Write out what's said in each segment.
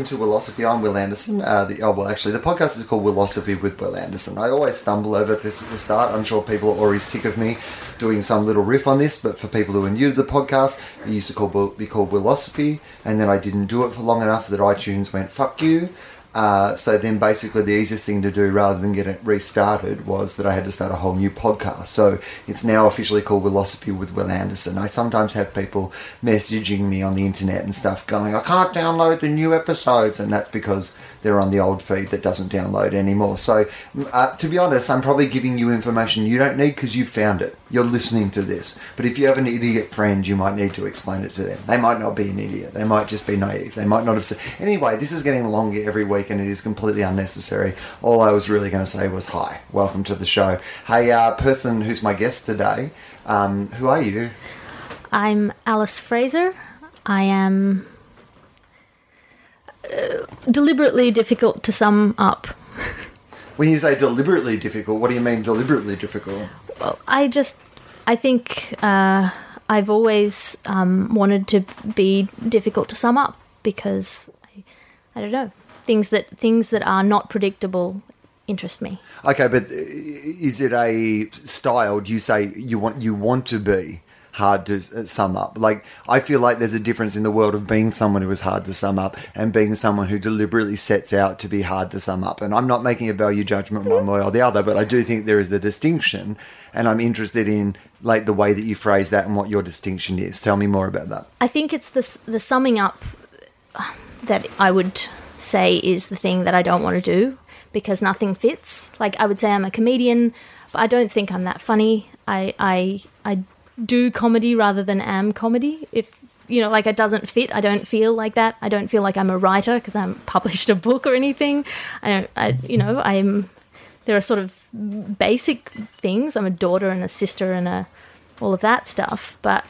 Welcome to Willosophy. I'm Will Anderson. Uh, the, oh, well, actually, the podcast is called Willosophy with Will Anderson. I always stumble over this at the start. I'm sure people are already sick of me doing some little riff on this, but for people who are new to the podcast, it used to call, be called Willosophy, and then I didn't do it for long enough that iTunes went, fuck you. Uh, so then basically the easiest thing to do rather than get it restarted was that I had to start a whole new podcast. So it's now officially called Willosophy with Will Anderson. I sometimes have people messaging me on the internet and stuff going, I can't download the new episodes. And that's because they're on the old feed that doesn't download anymore. So uh, to be honest, I'm probably giving you information you don't need because you found it. You're listening to this. But if you have an idiot friend, you might need to explain it to them. They might not be an idiot. They might just be naive. They might not have. Se- anyway, this is getting longer every week and it is completely unnecessary. All I was really going to say was hi, welcome to the show. Hey, uh, person who's my guest today, um, who are you? I'm Alice Fraser. I am uh, deliberately difficult to sum up. When you say deliberately difficult, what do you mean deliberately difficult? Well, I just, I think uh, I've always um, wanted to be difficult to sum up because I, I don't know things that things that are not predictable interest me. Okay, but is it a style? Do you say you want you want to be? Hard to uh, sum up. Like I feel like there's a difference in the world of being someone who is hard to sum up and being someone who deliberately sets out to be hard to sum up. And I'm not making a value judgment one way or the other, but I do think there is the distinction, and I'm interested in like the way that you phrase that and what your distinction is. Tell me more about that. I think it's the the summing up that I would say is the thing that I don't want to do because nothing fits. Like I would say I'm a comedian, but I don't think I'm that funny. I I I do comedy rather than am comedy. If you know, like it doesn't fit. I don't feel like that. I don't feel like I'm a writer because I haven't published a book or anything. I don't. I you know I'm. There are sort of basic things. I'm a daughter and a sister and a all of that stuff. But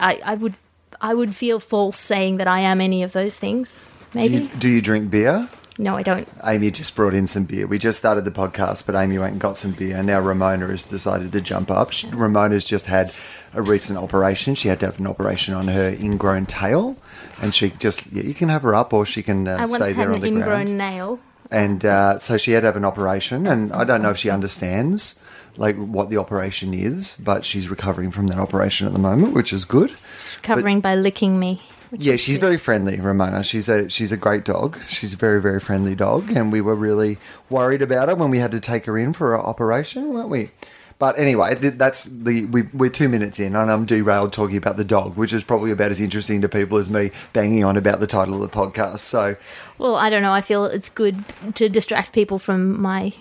I I would I would feel false saying that I am any of those things. Maybe. Do you, do you drink beer? No, I don't. Amy just brought in some beer. We just started the podcast, but Amy went and got some beer. Now Ramona has decided to jump up. She, Ramona's just had a recent operation. She had to have an operation on her ingrown tail, and she just yeah, you can have her up or she can uh, I once stay had there an on the ingrown ground. nail. And uh, so she had to have an operation, and I don't know if she understands like what the operation is, but she's recovering from that operation at the moment, which is good. She's Recovering by licking me. Yeah, she's good. very friendly, Ramona. She's a she's a great dog. She's a very very friendly dog, and we were really worried about her when we had to take her in for her operation, weren't we? But anyway, that's the we, we're two minutes in, and I'm derailed talking about the dog, which is probably about as interesting to people as me banging on about the title of the podcast. So, Well, I don't know. I feel it's good to distract people from my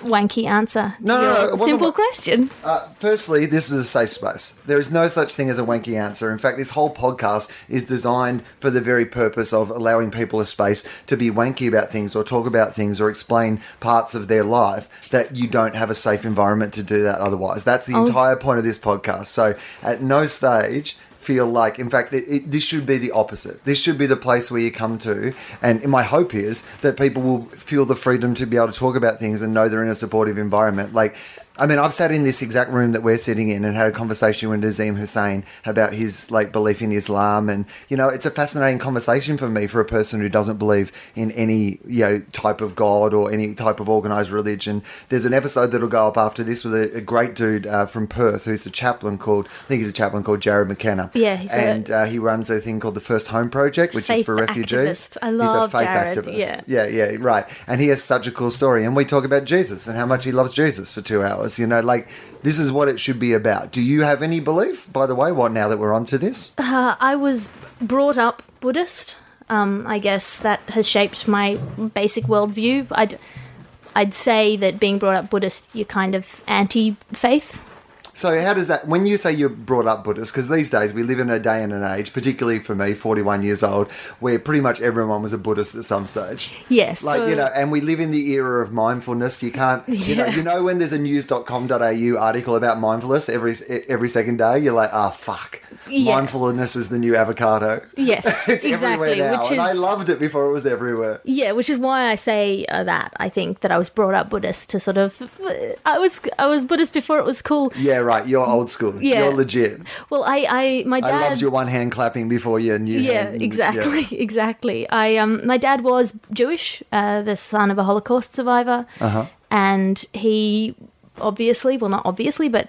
wanky answer to No, no, no, simple question. Uh, firstly, this is a safe space. There is no such thing as a wanky answer. In fact, this whole podcast is designed for the very purpose of allowing people a space to be wanky about things or talk about things or explain parts of their life that you don't have a safe environment to do that otherwise. That's the Oh. entire point of this podcast. So, at no stage feel like in fact it, it, this should be the opposite. This should be the place where you come to. And my hope is that people will feel the freedom to be able to talk about things and know they're in a supportive environment. Like I mean, I've sat in this exact room that we're sitting in and had a conversation with Nazeem Hussain about his like belief in Islam, and you know, it's a fascinating conversation for me for a person who doesn't believe in any you know type of God or any type of organized religion. There's an episode that'll go up after this with a, a great dude uh, from Perth who's a chaplain called I think he's a chaplain called Jarrod McKenna. Yeah, he's a- and uh, he runs a thing called the First Home Project, which is for refugees. activist. I love he's a faith Jarrod, activist. yeah. Yeah, yeah, right. And he has such a cool story. And we talk about Jesus and how much he loves Jesus for two hours. You know, like this is what it should be about. Do you have any belief, by the way, what now that we're onto this? Uh, I was brought up Buddhist. Um, I guess that has shaped my basic worldview. I'd, I'd say that being brought up Buddhist, you're kind of anti-faith. So, how does that, when you say you're brought up Buddhist, because these days we live in a day and an age, particularly for me, 41 years old, where pretty much everyone was a Buddhist at some stage. Yes. Like, so- you know, and we live in the era of mindfulness. You can't, you know, you know, when there's a news.com.au article about mindfulness every every second day, you're like, ah, fuck. Yeah. mindfulness is the new avocado. Yes, it's exactly. everywhere now, Which and I loved it before it was everywhere. yeah, which is why I say uh, that. I think that I was brought up Buddhist to sort of. I was I was Buddhist before it was cool. Yeah, right. You're old school. Yeah. You're legit. Well, I I my dad. I loved your one hand clapping before your new yeah, hand. exactly, exactly. I um, my dad was Jewish, uh, the son of a Holocaust survivor, Uh-huh. and he obviously, well, not obviously, but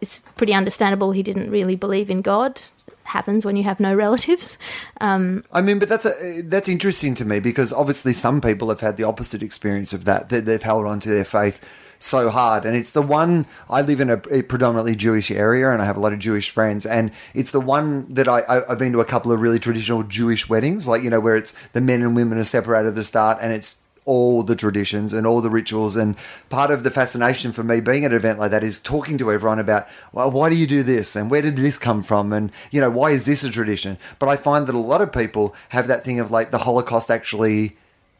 it's pretty understandable. He didn't really believe in God. Happens when you have no relatives. Um, I mean, but that's a, that's interesting to me because obviously some people have had the opposite experience of that. That they've held on to their faith so hard, and it's the one. I live in a, predominantly Jewish area, and I have a lot of Jewish friends, and it's the one that I, I I've been to a couple of really traditional Jewish weddings, like you know where it's the men and women are separated at the start, and it's all the traditions and all the rituals. And part of the fascination for me being at an event like that is talking to everyone about well why do you do this? And where did this come from? And you know why is this a tradition? But i find that a lot of people have that thing of like the holocaust actually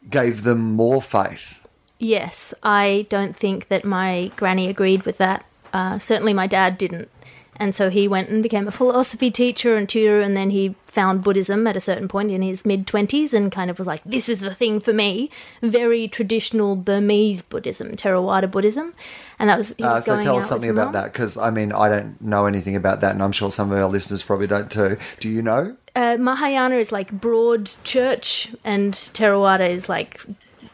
gave them more faith yes, I don't think that my granny agreed with that. Uh, certainly, my dad didn't. And so he went and became a philosophy teacher and tutor, and then he found Buddhism at a certain point in his mid 20s and kind of was like, this is the thing for me. Very traditional Burmese Buddhism, Theravada Buddhism. And that was, he was uh, so tell us something about that because i mean i don't know anything about that and i'm sure some of our listeners probably don't too do you know Uh, Mahayana is like broad church, and Theravada is like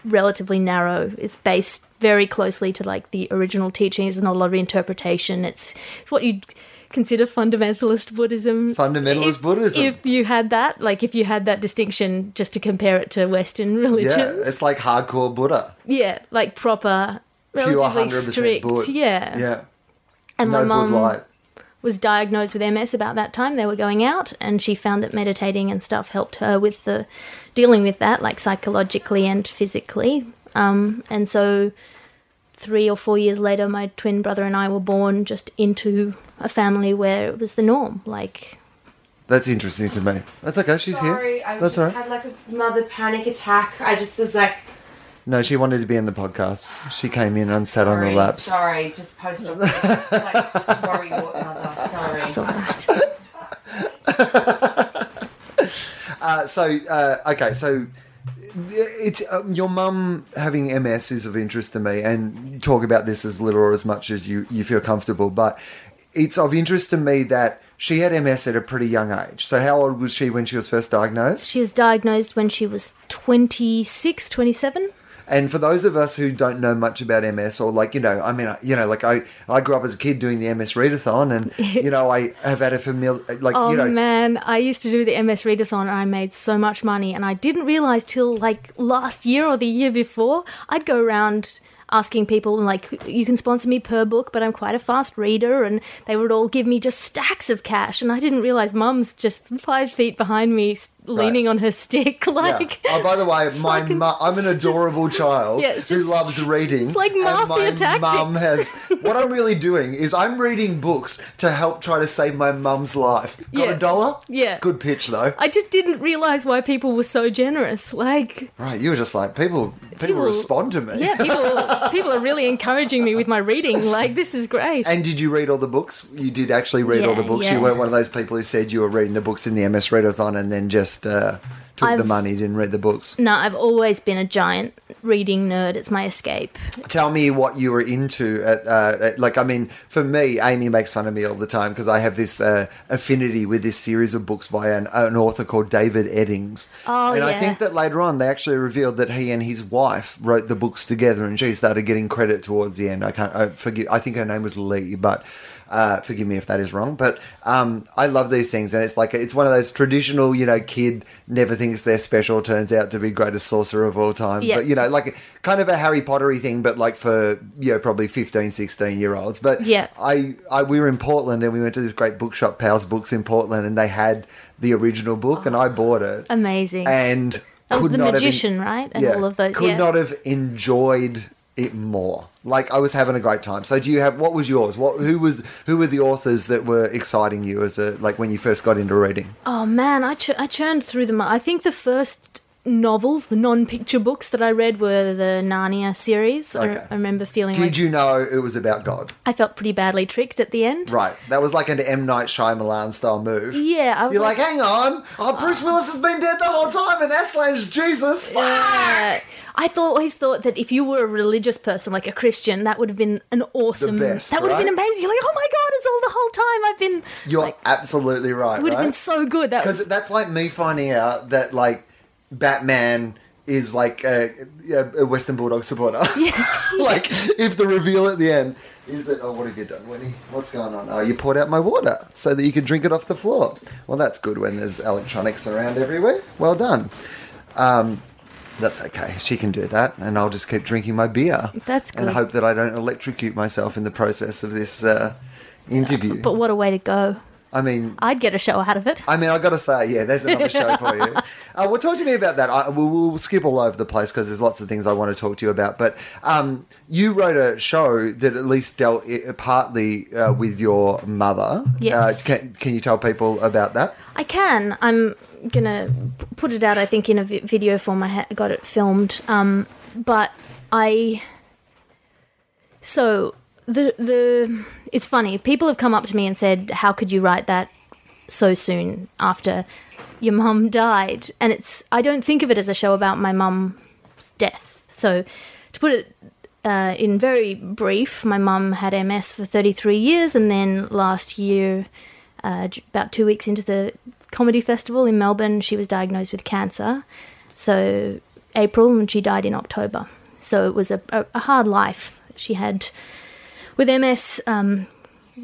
relatively narrow. It's based very closely to like the original teachings. There's not a lot of interpretation. It's, it's what you'd consider fundamentalist Buddhism. Fundamentalist If- Buddhism. If you had that, like if you had that distinction, just to compare it to Western religions. yeah it's like hardcore buddha Yeah, like proper, pure relatively 100% strict. Bud. Yeah. yeah And no my mum light was diagnosed with MS about that time. They were going out, and she found that meditating and stuff helped her with the dealing with that, like psychologically and physically. Um, and so, three or four years later, my twin brother and I were born just into a family where it was the norm. Like, that's interesting to me that's okay she's Sorry, here I that's just all right had like a mother panic attack. I just was like, No, she wanted to be in the podcast. She came in and sat on sorry, her laps. sorry, just post op like worry what mother. Sorry. it's all right. Uh, so, uh, okay, so it's um, your mum having MS is of interest to me, and talk about this as little or as much as you, you feel comfortable, but it's of interest to me that she had MS at a pretty young age. So, how old was she when she was first diagnosed? she was diagnosed when she was 26, 27. And for those of us who don't know much about MS, or like you know, I mean, you know, like I, I grew up as a kid doing the MS readathon, and you know, I have had a familiar, like Oh you know, man, I used to do the MS Readathon and I made so much money and I didn't realize till like last year or the year before, I'd go around asking people like you can sponsor me per book but I'm quite a fast reader and they would all give me just stacks of cash and I didn't realize mum's just 5 feet behind me leaning on her stick Yeah. like Oh, by the way, my mu- I'm an it's just- adorable child Yeah, it's who just- loves reading. it's like and mafia my tactics. mum has. What I'm really doing is I'm reading books to help try to save my mum's life. Got Yeah. a dollar? Yeah. Good pitch though. I just didn't realize why people were so generous like right, you were just like people. People, People- respond to me. yeah people people are really encouraging me with my reading like this is great And did you read all the books? You did actually read all the books. yeah. You weren't one of those people who said you were reading the books in the MS Readathon and then just uh, took the I've- money, didn't read the books. No, I've always been a giant reading nerd. It's my escape. Tell me what you were into at, uh, at like I mean for me Amy makes fun of me all the time because I have this uh, affinity with this series of books by an, an author called David Eddings Oh, and I think that later on they actually revealed that he and his wife wrote the books together and she started getting credit towards the end I can't I forget I think her name was Leigh but uh, forgive me if that is wrong, but um, I love these things, and it's like it's one of those traditional, you know, kid never thinks they're special, turns out to be greatest sorcerer of all time. Yeah. But you know, like kind of a Harry Pottery thing, but like for you know probably 15, 16 year olds. But Yeah. I, I we were in Portland and we went to this great bookshop, Powell's Books in Portland, and they had the original book, and I bought it, Amazing. and that was could the not have en- magician, right? And all of those. could yeah. not have enjoyed it more. Like I was having a great time. So do you have what was yours? What who was who were the authors that were exciting you as a like when you first got into reading? Oh man, I ch- I churned through them. I think the first novels, the non-picture books that I read were the Narnia series. I- Okay. I, remember feeling Did like you know it was about God? I felt pretty badly tricked at the end. Right. That was like an M Night Shyamalan style move. Yeah, I was You're like, like, hang on. Oh, oh. Bruce Willis has been dead the whole time, and Aslan's Jesus. Fuck. I thought always thought that if you were a religious person, like a Christian, that would have been an awesome. best, that would have been amazing. You're like, oh my god, it's all the whole time I've been. You're like, absolutely right. it would have been so good. That Because was that's like me finding out that like Batman is like a, a Western Bulldog supporter. Yeah. like if the reveal at the end is that oh what have you done, Winnie? What's going on? Oh you poured out my water so that you can drink it off the floor. Well that's good when there's electronics around everywhere. Well done. Um, that's okay. She can do that, and I'll just keep drinking my beer. That's good. And hope that I don't electrocute myself in the process of this uh, interview. But what a way to go! I mean, I'd get a show out of it. I mean, I got to say, yeah, there's another show for you. Uh, well, talk to me about that. I, we'll, we'll skip all over the place because there's lots of things I want to talk to you about. But um, you wrote a show that at least dealt i partly uh, with your mother. Yes. Uh, can, can you tell people about that? I can. I'm gonna put it out. I think in a vi- video form. I ha- got it filmed. Um, but I. So the the it's funny. People have come up to me and said, "How could you write that so soon after your mum died?" And it's I don't think of it as a show about my mum's death. So to put it uh, in very brief, my mum had MS for 33 years, and then last year, uh, about two weeks into the comedy festival in Melbourne, she was diagnosed with cancer. So April, and she died in October. So it was a, a, a hard life she had with MS, um,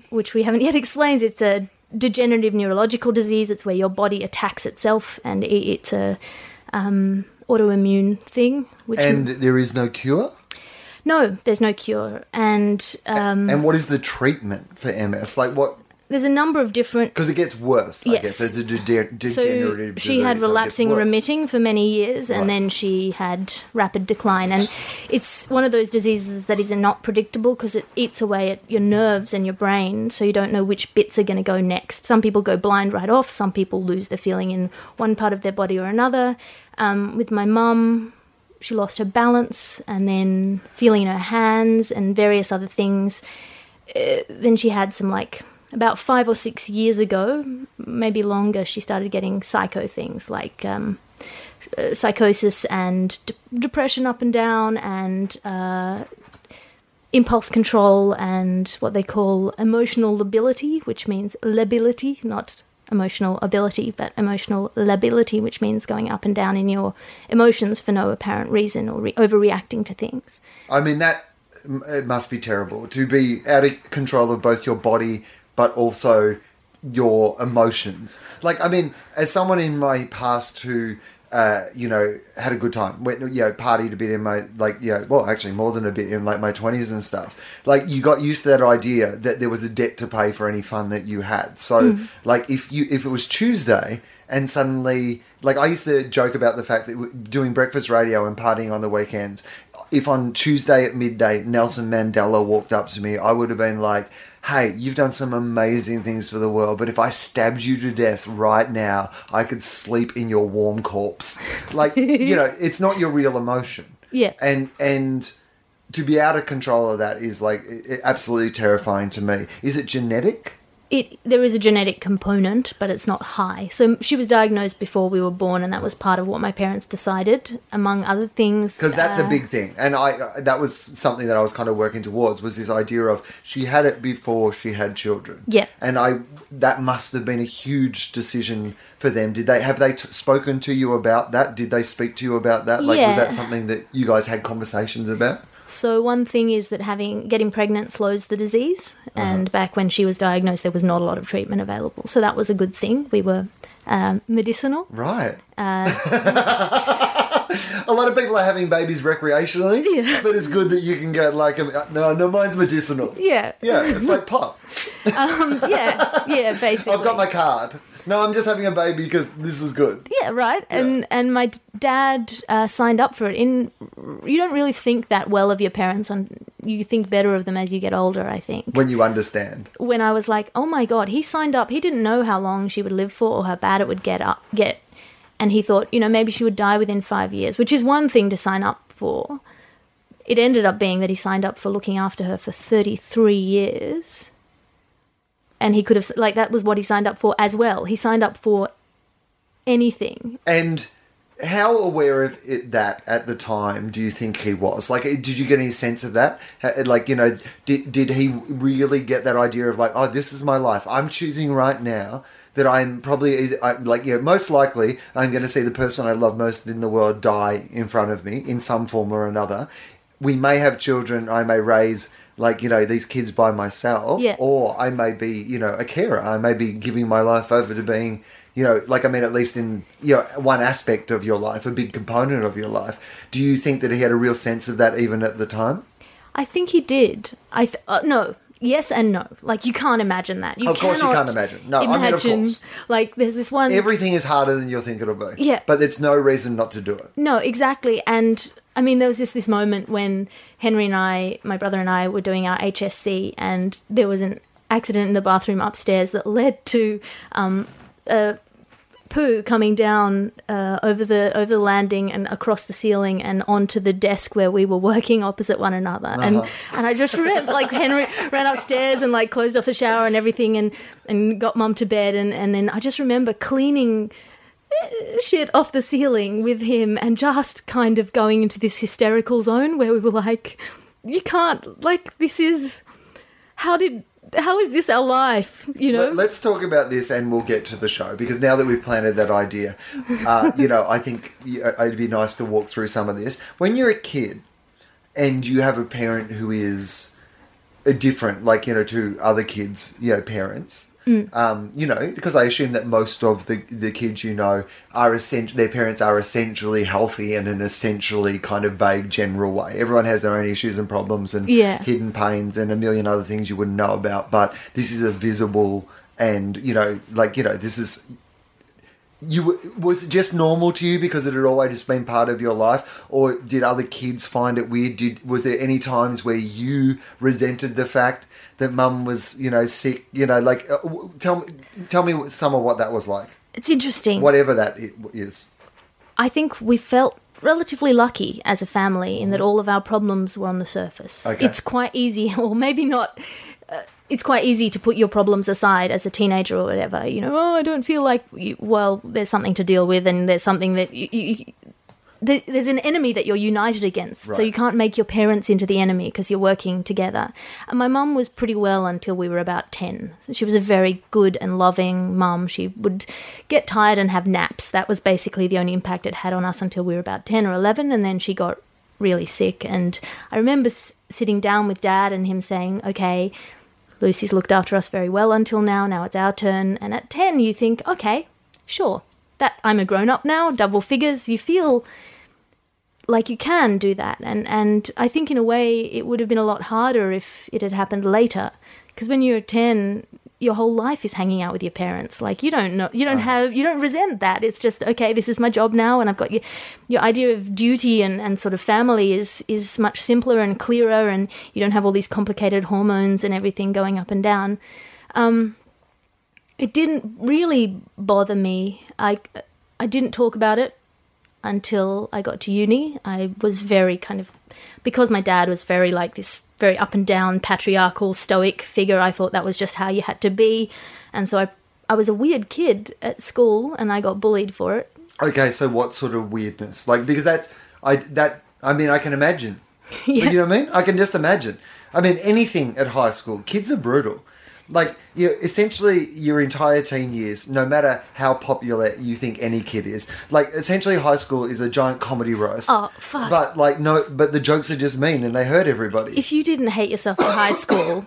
which we haven't yet explained. It's a degenerative neurological disease. It's where your body attacks itself, and it's a um, autoimmune thing. Which And there is no cure. no, there's no cure, and um, and what is the treatment for MS? Like what? There's a number of different. Because it gets worse. I Yes. guess it's a de- So degenerative. she had so relapsing remitting for many years, and Right. then she had rapid decline. And it's one of those diseases that is not predictable because it eats away at your nerves and your brain, so you don't know which bits are going to go next. Some people go blind right off. Some people lose the feeling in one part of their body or another. Um, with my mum, she lost her balance and then feeling in her hands and various other things. Uh, then she had some like about five or six years ago, maybe longer, she started getting psycho things like um, uh, psychosis and de- depression up and down and uh, impulse control and what they call emotional lability, which means lability, not emotional ability, but emotional lability, which means going up and down in your emotions for no apparent reason or re- overreacting to things. I mean that it must be terrible to be out of control of both your body but also your emotions. Like I mean, as someone in my past who uh, you know had a good time, went you know partied a bit in my like you know well actually more than a bit in like my twenties and stuff. Like you got used to that idea that there was a debt to pay for any fun that you had. So like if you if it was Tuesday and suddenly like I used to joke about the fact that doing breakfast radio and partying on the weekends. If on Tuesday at midday Nelson Mandela walked up to me, I would have been like, "Hey, you've done some amazing things for the world, but if I stabbed you to death right now, I could sleep in your warm corpse." Like you know, it's not your real emotion. Yeah. and and to be out of control of that is like absolutely terrifying to me. Is it genetic? It there is a genetic component, but it's not high. So she was diagnosed before we were born, and that was part of what my parents decided, among other things. because that's a Uh, big thing and i uh, that was something that i was kind of working towards was this idea of she had it before she had children Yeah. and i that must have been a huge decision for them did they have they t- spoken to you about that did they speak to you about that like was that something that you guys had conversations about So one thing is that having getting pregnant slows the disease, Uh-huh. and back when she was diagnosed, there was not a lot of treatment available. So that was a good thing. We were um, medicinal. right Uh, a lot of people are having babies recreationally Yeah. but it's good that you can get like a, no no mine's medicinal Yeah, yeah it's like pop. um, yeah, yeah. Basically, i've got my card no i'm just having a baby because this is good Yeah, right. And and my dad uh, signed up for it. In you don't really think that well of your parents, and you think better of them as you get older. I think. when you understand When I was like, oh my god, he signed up. He didn't know how long she would live for or how bad it would get up get. and he thought, you know, maybe she would die within five years, which is one thing to sign up for. It ended up being that he signed up for looking after her for 33 years. And he could have, like, that was what he signed up for as well. He signed up for anything. And how aware of it, that at the time do you think he was? Like, eh, did you get any sense of that? Eh, like, you know, did, did he really get that idea of like, oh, this is my life. I'm choosing right now that I'm probably like, yeah, most likely I'm going to see the person I love most in the world die in front of me in some form or another. We may have children. I may raise like you know these kids by myself, Yeah. or I may be you know a carer. I may be giving my life over to being you know like I mean at least in you know one aspect of your life, a big component of your life. Do you think that he had a real sense of that even at the time? I think he did. I th- uh, no, yes and no. Like you can't imagine that. You Of course you can't imagine. No, I mean, of imagine, course. Like there's this one. Everything is harder than you think it'll be. Yeah. but there's no reason not to do it. No, exactly. And I mean, there was just this moment when Henry and I, my brother and I, were doing our HSC, and there was an accident in the bathroom upstairs that led to um, a poo coming down uh, over the over the landing and across the ceiling and onto the desk where we were working opposite one another. And and I just remember like Henry ran upstairs and like closed off the shower and everything and and got mum to bed and and then I just remember cleaning shit off the ceiling with him and just kind of going into this hysterical zone where we were like, you can't, like, this is, how did, how is this our life? You know? Let, let's talk about this and we'll get to the show because now that we've planted that idea, uh, you know, I think it'd be nice to walk through some of this. When you're a kid and you have a parent who is uh, different, like, you know, to other kids, you know, parents. Um, you know, because I assume that most of the the kids you know are essentially their parents are essentially healthy in an essentially kind of vague general way. Everyone has their own issues and problems and Yeah. hidden pains and a million other things you wouldn't know about. But this is a visible and you know, like you know, this is you was it just normal to you because it had always just been part of your life or did other kids find it weird did was there any times where you resented the fact that mum was you know sick you know like uh, w- tell me tell me some of what that was like it's interesting. whatever that i- is I think we felt relatively lucky as a family in that all of our problems were on the surface. Okay. It's quite easy, or maybe not. Uh, it's quite easy to put your problems aside as a teenager or whatever. You know, oh, I don't feel like. You, well, there's something to deal with, and there's something that you. you there- there's an enemy that you're united against, so you can't make your parents into the enemy because you're working together. And my mum was pretty well until we were about 10. So she was a very good and loving mum. She would get tired and have naps. That was basically the only impact it had on us until we were about 10 or 11, and then she got really sick. And I remember s- sitting down with dad and him saying, okay, Lucy's looked after us very well until now. Now it's our turn. And at 10, you think, okay, sure, that I'm a grown up now, double figures. You feel like you can do that. And, and I think in a way it would have been a lot harder if it had happened later. Because when you're 10, your whole life is hanging out with your parents. Like you don't know, you don't have, you don't resent that. It's just okay. This is my job now, and I've got your your idea of duty and, and sort of family is is much simpler and clearer, and you don't have all these complicated hormones and everything going up and down. Um, it didn't really bother me. I I didn't talk about it until I got to uni. I was very kind of because my dad was very like this very up and down patriarchal stoic figure. I thought that was just how you had to be, and so I I was a weird kid at school, and I got bullied for it. okay so what sort of weirdness like because that's i that i mean i can imagine Yeah. you know what i mean i can just imagine i mean anything at high school kids are brutal like you essentially your entire teen years no matter how popular you think any kid is like essentially high school is a giant comedy roast Oh, fuck. but like no but the jokes are just mean and they hurt everybody If you didn't hate yourself in high school,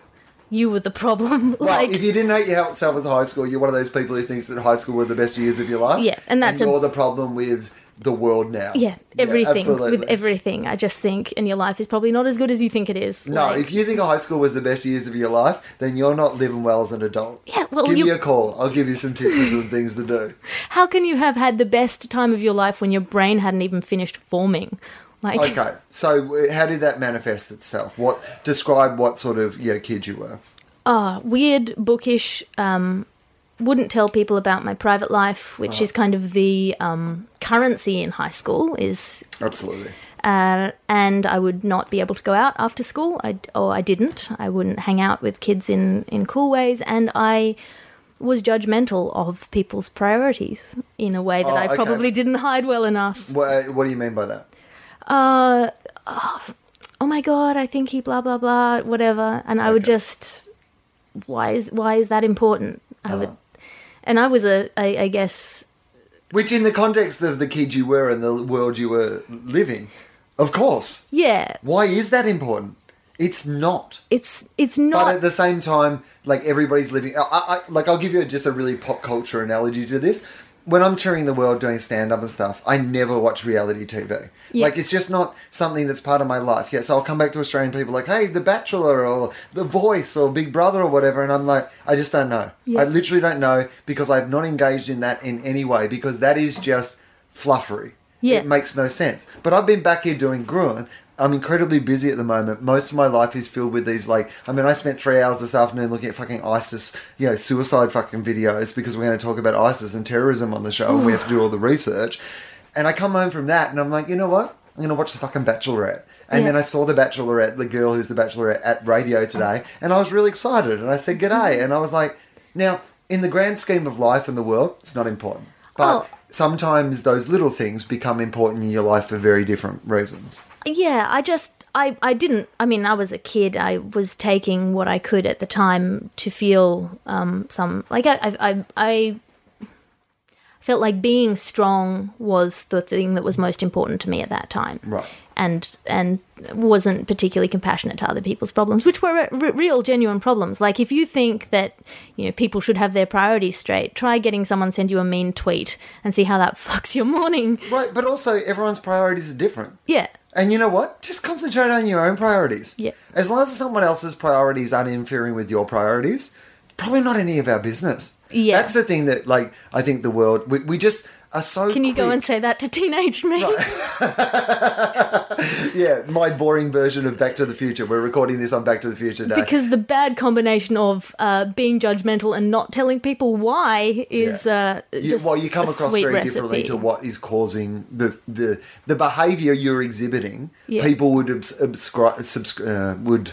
you were the problem. Well, like if you didn't hate yourself as high school, you're one of those people who thinks that high school were the best years of your life. Yeah, and that's a- you're the problem with the world now. yeah, everything with everything. I just think, and your life is probably not as good as you think it is. No, Like- if you think high school was the best years of your life, then you're not living well as an adult. Yeah, well, give you- me a call. I'll give you some tips and some things to do. How can you have had the best time of your life when your brain hadn't even finished forming? Like, Okay, so how did that manifest itself? What describe what sort of yeah kid you were? ah, weird, bookish, um, wouldn't tell people about my private life, which is kind of the um, currency in high school. Is Absolutely. uh, and I would not be able to go out after school. I or I didn't. I wouldn't hang out with kids in in cool ways, and I was judgmental of people's priorities in a way that Oh, I okay. probably didn't hide well enough. What, what do you mean by that? Uh, oh, oh my god, I think he blah blah blah whatever, and I would just why is why is that important? I would, Uh-huh. And I was a I, I guess Which, in the context of the kid you were and the world you were living, of course. yeah, Why is that important? It's not. it's it's not But at the same time, like everybody's living. I, I, like I'll give you just a really pop culture analogy to this. When I'm touring the world doing stand up and stuff, I never watch reality TV. Yeah. Like it's just not something that's part of my life. Yeah, so I'll come back to Australian people like, hey, The Bachelor or The Voice or Big Brother or whatever, and I'm like, I just don't know. Yeah. I literally don't know because I've not engaged in that in any way because that is just fluffery. Yeah. It makes no sense. But I've been back here doing Gruen. I'm incredibly busy at the moment. Most of my life is filled with these, like, I mean, I spent three hours this afternoon looking at fucking ISIS, you know, suicide fucking videos because we're going to talk about ISIS and terrorism on the show and we have to do all the research. And I come home from that and I'm like, you know what? I'm going to watch the fucking Bachelorette. And Yeah. then I saw the Bachelorette, the girl who's the Bachelorette at radio today, and I was really excited. And I said, G'day. And I was like, now, in the grand scheme of life and the world, it's not important. But Oh. sometimes those little things become important in your life for very different reasons. Yeah, I just I I didn't. I mean, I was a kid. I was taking what I could at the time to feel um, some like I I I. I felt like being strong was the thing that was most important to me at that time Right. and and wasn't particularly compassionate to other people's problems which were re- real genuine problems like if you think that you know people should have their priorities straight try getting someone send you a mean tweet and see how that fucks your morning Right, but also everyone's priorities are different. yeah And you know what? Just concentrate on your own priorities. Yeah. As long as someone else's priorities aren't interfering with your priorities, probably not any of our business. Yeah. That's the thing that, like, I think the world, we, we just are so. Can you go and say that to teenage me? Yeah, my boring version of Back to the Future. We're recording this on Back to the Future Day. Because the bad combination of uh, being judgmental and not telling people why is Yeah. uh, You- just well, you come across very recipe. differently to what is causing the the the behaviour you're exhibiting. Yeah. People would abs- abscri- subscri- uh, would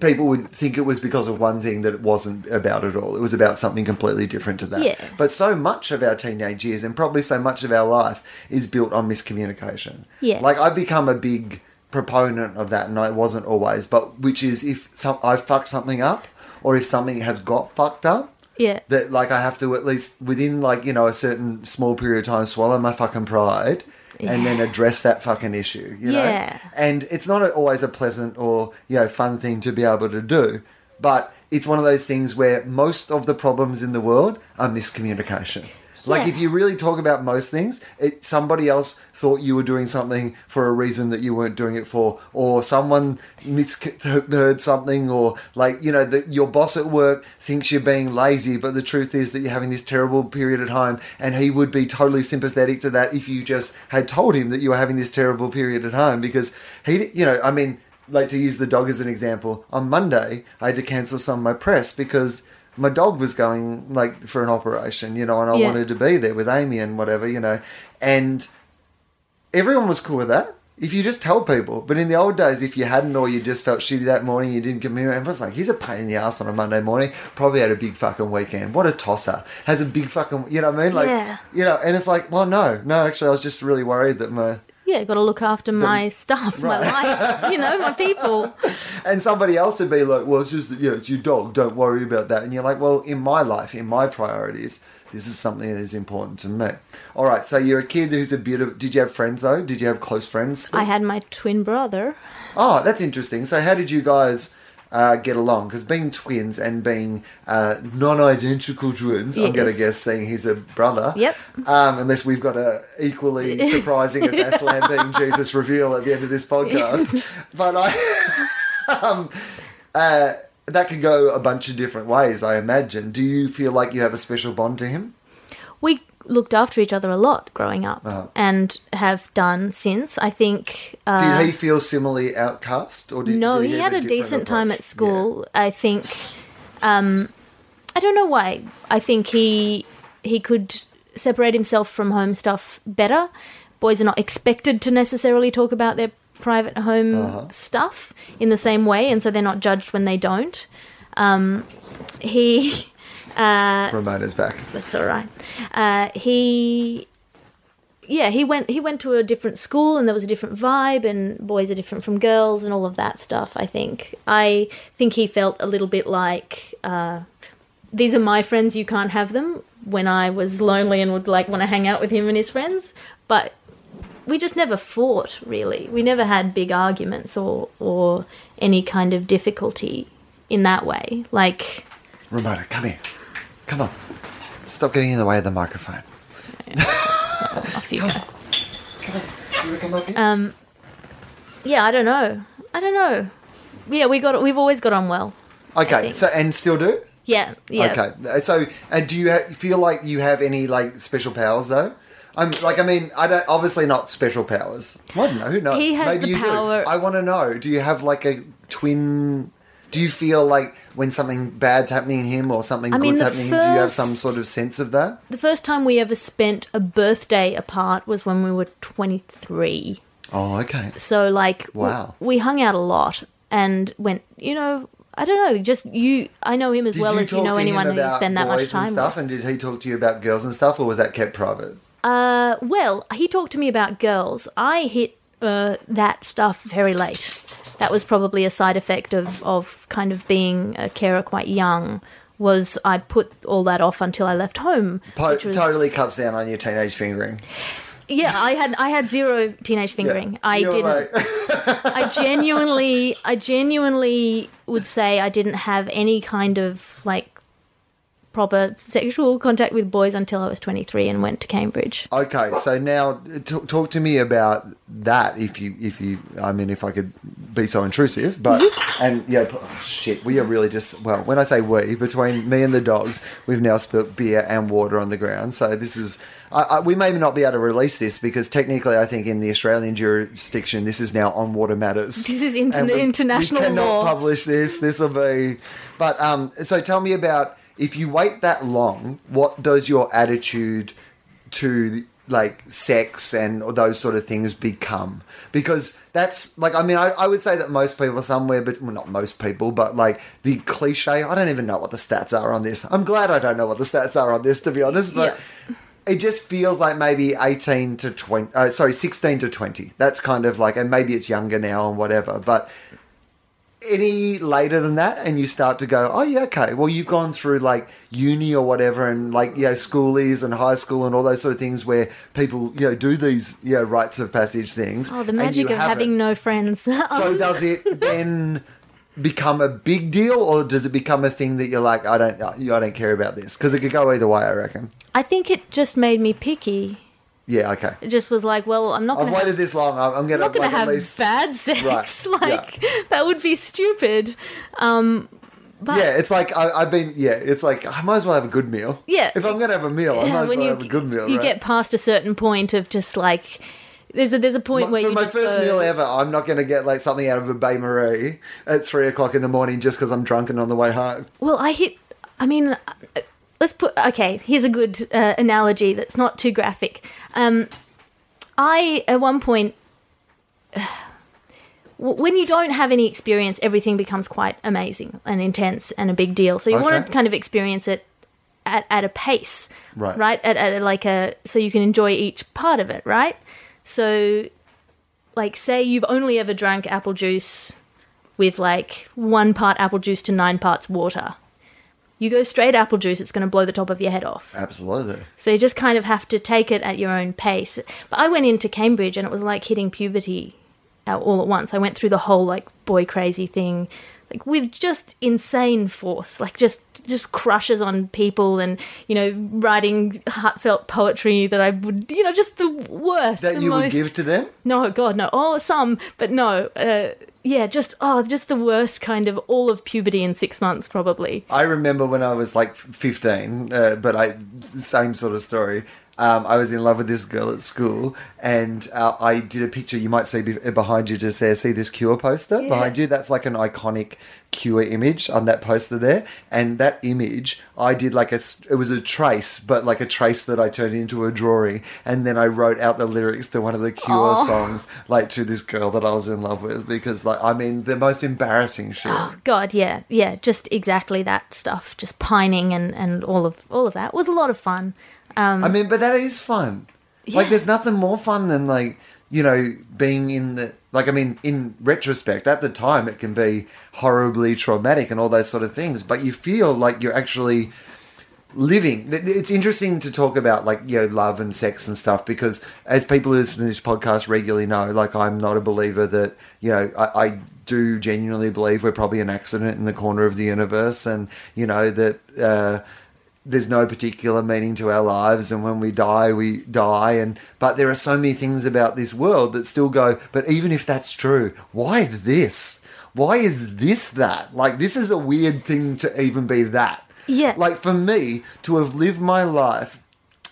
people would think it was because of one thing that it wasn't about at all. It was about something completely different to that. Yeah. But so much of our teenage years and probably so much of our life is built on miscommunication. Yeah. Like I've become a big proponent of that, and I wasn't always. But which is if some I fuck something up, or if something has got fucked up Yeah. that like I have to at least within like you know a certain small period of time swallow my fucking pride and then address that fucking issue. You know, Yeah. and it's not always a pleasant or you know fun thing to be able to do, but it's one of those things where most of the problems in the world are miscommunication. Like Yeah. if you really talk about most things, it somebody else thought you were doing something for a reason that you weren't doing it for, or someone misheard something, or like you know that your boss at work thinks you're being lazy, but the truth is that you're having this terrible period at home, and he would be totally sympathetic to that if you just had told him that you were having this terrible period at home, because he, you know, I mean, like to use the dog as an example, on Monday I had to cancel some of my press because my dog was going like for an operation, you know, and I Yeah. wanted to be there with Amy and whatever, you know, and everyone was cool with that. If you just tell people, but in the old days, if you hadn't or you just felt shitty that morning, you didn't communicate. Everyone's like, "He's a pain in the ass on a Monday morning." Probably had a big fucking weekend. What a tosser! Has a big fucking, you know what I mean? Like, Yeah. you know, and it's like, well, no, no. Actually, I was just really worried that my Yeah, got to look after my stuff, my life, you know, my people. and somebody else would be like, well, it's just, yeah, it's your dog. Don't worry about that. And you're like, well, in my life, in my priorities, this is something that is important to me. All right. So you're a kid who's a bit of. Did you have friends though? Did you have close friends? I had my twin brother. Oh, that's interesting. So how did you guys? Uh, get along because being twins and being uh, non-identical twins, I'm going to guess, seeing he's a brother. Yep. Um, unless we've got a equally surprising as Aslan being Jesus reveal at the end of this podcast. but I, um, uh, that could go a bunch of different ways. I imagine. Do you feel like you have a special bond to him? Looked after each other a lot growing up Uh-huh. and have done since. I think. Uh, Did he feel similarly outcast, or did no, did he have had a different decent time at school. I think um, I don't know why. I think he he could separate himself from home stuff better. Boys are not expected to necessarily talk about their private home Uh-huh. stuff in the same way, and so they're not judged when they don't. Um, he Ramona's back. that's all right. Uh, he, yeah, he went he went to a different school, and there was a different vibe, and boys are different from girls, and all of that stuff. I think I think he felt a little bit like uh, these are my friends, you can't have them. When I was lonely and would like want to hang out with him and his friends, but we just never fought really. We never had big arguments or or any kind of difficulty in that way. Like Ramona, come here. Come on. Stop getting in the way of the microphone. off you go. You wanna come up here? Um, yeah, I don't know. I don't know. Yeah, we got we've always got on well. okay, think- so and still do? Yeah, yeah. Okay, so and do you ha- feel like you have any like special powers though? I'm like, I mean, I don't. Obviously, not special powers. I don't know. Who knows? He has Maybe the you power- do. I want to know. Do you have like a twin? Do you feel like when something bad's happening to him or something I mean, good's happening, to him, do you have some sort of sense of that? The first time we ever spent a birthday apart was when we were 23. Oh, okay. So like Wow. we hung out a lot and went, you know, I don't know, just you I know him as Did well you as you know anyone who you spend that much time and stuff? with. And did he talk to you about girls and stuff, or was that kept private? Uh, well, he talked to me about girls. I hit uh, that stuff very late. That was probably a side effect of, of kind of being a carer quite young. Was I put all that off until I left home? Po- which was- Totally cuts down on your teenage fingering. Yeah, I had I had zero teenage fingering. I didn't. like- I genuinely, I genuinely would say I didn't have any kind of like proper sexual contact with boys until I was 23 and went to Cambridge. Okay, so now t- talk to me about that. If you, if you, I mean, if I could be so intrusive, but and yeah, oh, shit, we are really just well. When I say we, between me and the dogs, we've now spilt beer and water on the ground. So this is, I, I, we may not be able to release this because technically, I think in the Australian jurisdiction, this is now on water matters. This is inter- we- international we cannot law. publish this. This will be, but um. So tell me about if you wait that long, what does your attitude to like sex and those sort of things become? Because that's like I mean I, I would say that most people somewhere, but well, not most people, but like the cliche. I don't even know what the stats are on this. I'm glad I don't know what the stats are on this to be honest, but. It just feels like maybe 18 to 20, uh, sorry, 16 to 20. That's kind of like, and maybe it's younger now and whatever, but any later than that and you start to go oh yeah okay well you've gone through like uni or whatever and like you know schoolies and high school and all those sort of things where people you know do these you know rites of passage things Oh, the magic of having it. no friends. so does it then become a big deal or does it become a thing that you're like i don't i don't care about this because it could go either way i reckon I think it just made me picky. Yeah okay It just was like, well, I'm not i've going to waited this long i'm, I'm gonna I'm not going like to have least bad sex. Right, Like that would be stupid. Um, but yeah, it's like I, I've been. Yeah, it's like I might as well have a good meal. Yeah. if I'm gonna have a meal, I might as well you have a good meal. you right? get past a certain point of just like there's a there's a point where for you my first go, meal ever, I'm not going to get like something out of a bain-marie at three o'clock in the morning just because I'm drunk and on the way home. Well, I hit. I mean, let's put. Okay, here's a good uh, analogy that's not too graphic. Um, I at one point, when you don't have any experience, everything becomes quite amazing and intense and a big deal. So you want to kind of experience it at, at a pace, Right. Right, at, at like a so you can enjoy each part of it, right? So, like, say you've only ever drank apple juice with like one part apple juice to nine parts water. You go straight apple juice, it's going to blow the top of your head off. Absolutely. So you just kind of have to take it at your own pace. But I went into Cambridge and it was like hitting puberty uh, all at once. I went through the whole like boy crazy thing, like with just insane force, like just just crushes on people and you know writing heartfelt poetry that I would you know just the worst. That the you would give to them. no, God, no. Oh, some, but no. Uh, yeah, just oh, just the worst kind of all of puberty in six months, probably. I remember when I was like 15, uh, but I same sort of story. Um, I was in love with this girl at school, and uh, I did a picture. You might see be- behind you. Just there, see this Cure poster behind you. That's like an iconic Cure image on that poster there, and that image I did like a it was a trace, but like a trace that I turned into a drawing, and then I wrote out the lyrics to one of the Cure Aw. songs, like to this girl that I was in love with, because like I mean the most embarrassing shit. Oh God, yeah, yeah, just exactly that stuff. Just pining and and all of all of that It was a lot of fun. Um, i mean, but that is fun. Like, there's nothing more fun than like you know being in the like. I mean, in retrospect, at the time, it can be horribly traumatic and all those sort of things. But you feel like you're actually living. It's interesting to talk about like you know love and sex and stuff because as people who listen to this podcast regularly know, like I'm not a believer that you know I, I do genuinely believe we're probably an accident in the corner of the universe, and you know that. Uh, there's no particular meaning to our lives and when we die we die and but there are so many things about this world that still go but even if that's true why this? Why is this that? Like this is a weird thing to even be that. Yeah. like for me to have lived my life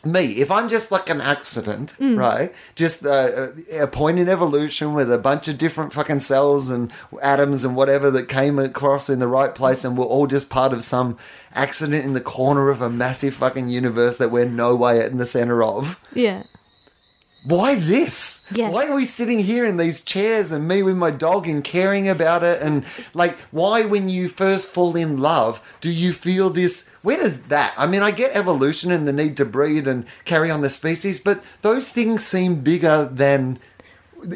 me, if I'm just like an accident, right? Just uh, a, a point in evolution with a bunch of different fucking cells and atoms and whatever that came across in the right place, and we're all just part of some accident in the corner of a massive fucking universe that we're no way in the center of. Yeah, Why this? Yeah. Why are we sitting here in these chairs and me with my dog and caring about it? And like, why, when you first fall in love, do you feel this? Where does that? I mean, I get evolution and the need to breed and carry on the species, but those things seem bigger than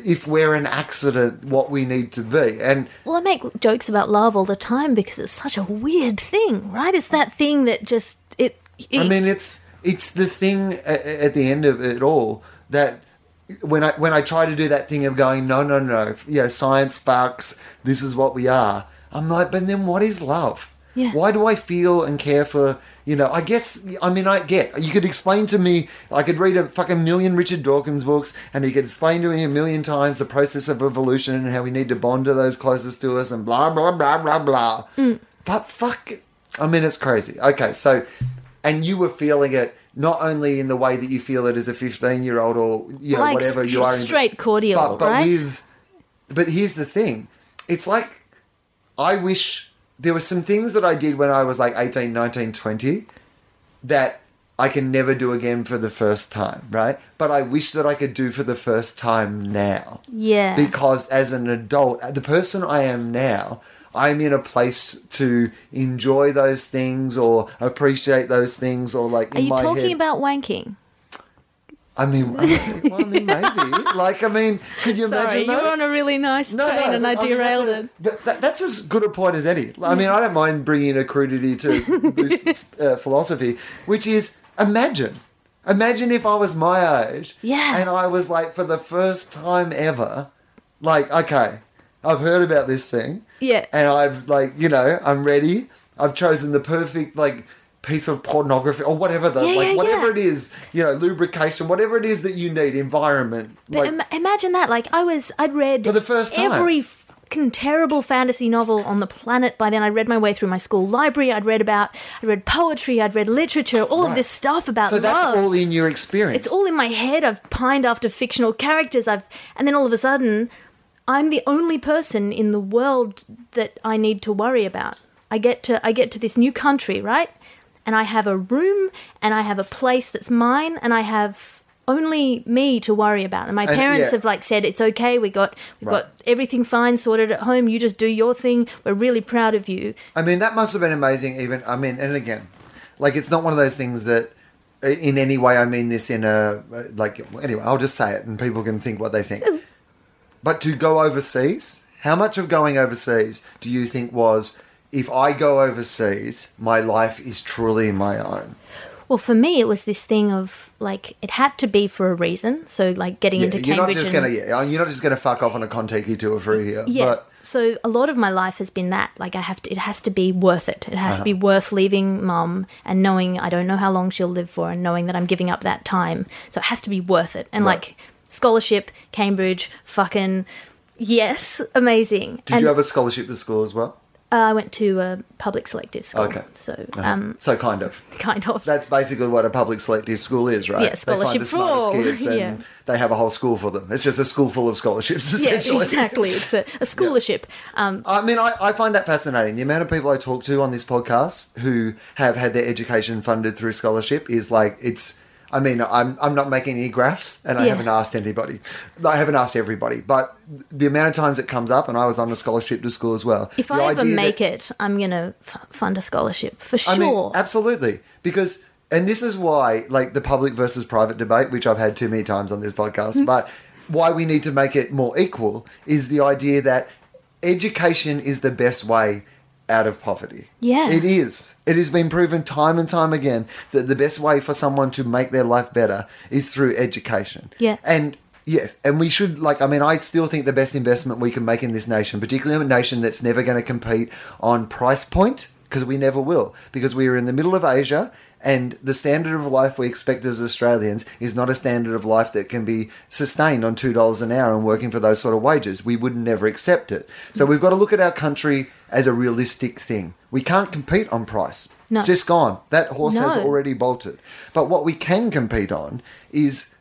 if we're an accident, what we need to be. And Well, I make jokes about love all the time because it's such a weird thing, right? It's that thing that just it. it I mean, it's it's the thing at, at the end of it all that when I when I try to do that thing of going, no, no, no, you know, science fucks. This is what we are. I'm like, but then what is love? Yeah. Why do I feel and care for? You know, I guess I mean I get. You could explain to me. I could read a fucking million Richard Dawkins books, and he could explain to me a million times the process of evolution and how we need to bond to those closest to us, and blah blah blah blah blah. Mm. But fuck, I mean, it's crazy. Okay, so, and you were feeling it not only in the way that you feel it as a 15 year old or, you know, like whatever you are. in- straight cordial, but, but right? with, but here's the thing. It's like, I wish there were some things that I did when I was like 18, 19, 20 that I can never do again for the first time, right? But I wish that I could do for the first time now yeah, because as an adult, the person I am now, I'm in a place to enjoy those things or appreciate those things or like Are you talking head. about wanking? I mean, I mean, well, I mean, maybe. Like, I mean, could you Sorry, imagine you that? were on a really nice train and but I mean, derailed that's it. a- that- that- that's as good a point as any. I mean, I don't mind bringing a crudity to this uh, philosophy, which is imagine. Imagine if I was my age Yeah. and I was like, for the first time ever, like, okay, I've heard about this thing. Yeah. And I've, like, you know, I'm ready. I've chosen the perfect, like, piece of pornography or whatever the Yeah, like yeah, whatever yeah. it is you know lubrication whatever it is that you need environment But like Im- imagine that. Like I was, I'd read For the first time. every fucking terrible fantasy novel on the planet by then. I'd read my way through my school library. I'd read about, I'd read poetry. I'd read literature. All of this stuff about so that's love. all in your experience it's all in my head. I've pined after fictional characters. I've, and then all of a sudden, I'm the only person in the world that I need to worry about. I get to, I get to this new country, right? And I have a room, and I have a place that's mine, and I have only me to worry about. And my And, parents yeah. have like said it's okay. We got, we've Right. got everything fine sorted at home. You just do your thing. We're really proud of you. I mean, that must have been amazing. Even I mean, and again, like it's not one of those things that, uh, in any way, I mean this in a like. Anyway, I'll just say it, and people can think what they think. But to go overseas, how much of going overseas do you think was? If I go overseas, my life is truly my own. Well, for me, it was this thing of like it had to be for a reason. So like getting Yeah, into you're not just and- gonna yeah, you're not just gonna fuck off on a Contiki tour for a year. Yeah. But so a lot of my life has been that. Like I have to it has to be worth it. It has Uh-huh. to be worth leaving mum and knowing I don't know how long she'll live for and knowing that I'm giving up that time. So it has to be worth it. And Right. like scholarship, Cambridge, fucking yes, amazing. did and you have a scholarship to school as well? Uh, I went to a public selective school. Okay. So, Uh-huh. um, so kind of. kind of. That's basically what a public selective school is, right? Yeah, They scholarship find the for all. kids and Yeah. they have a whole school for them. It's just a school full of scholarships, yeah, exactly. It's a, a scholarship. Um, I mean, I, I find that fascinating. The amount of people I talk to on this podcast who have had their education funded through scholarship is like, it's. I mean, I'm, I'm not making any graphs and I Yeah. haven't asked anybody. I haven't asked everybody, but the amount of times it comes up, and I was on a scholarship to school as well. if I ever make that- it, I'm going to f- fund a scholarship for sure. I mean, absolutely. Because, and this is why, like, the public versus private debate, which I've had too many times on this podcast, Mm-hmm. but why we need to make it more equal is the idea that education is the best way out of poverty. Yeah. It is. It has been proven time and time again that the best way for someone to make their life better is through education. Yeah. And yes, and we should like I mean I still think the best investment we can make in this nation, particularly a nation that's never going to compete on price point because we never will because we are in the middle of Asia and the standard of life we expect as Australians is not a standard of life that can be sustained on $2 an hour and working for those sort of wages. We would never accept it. So we've got to look at our country as a realistic thing. We can't compete on price. No. It's just gone. That horse has already bolted. But what we can compete on is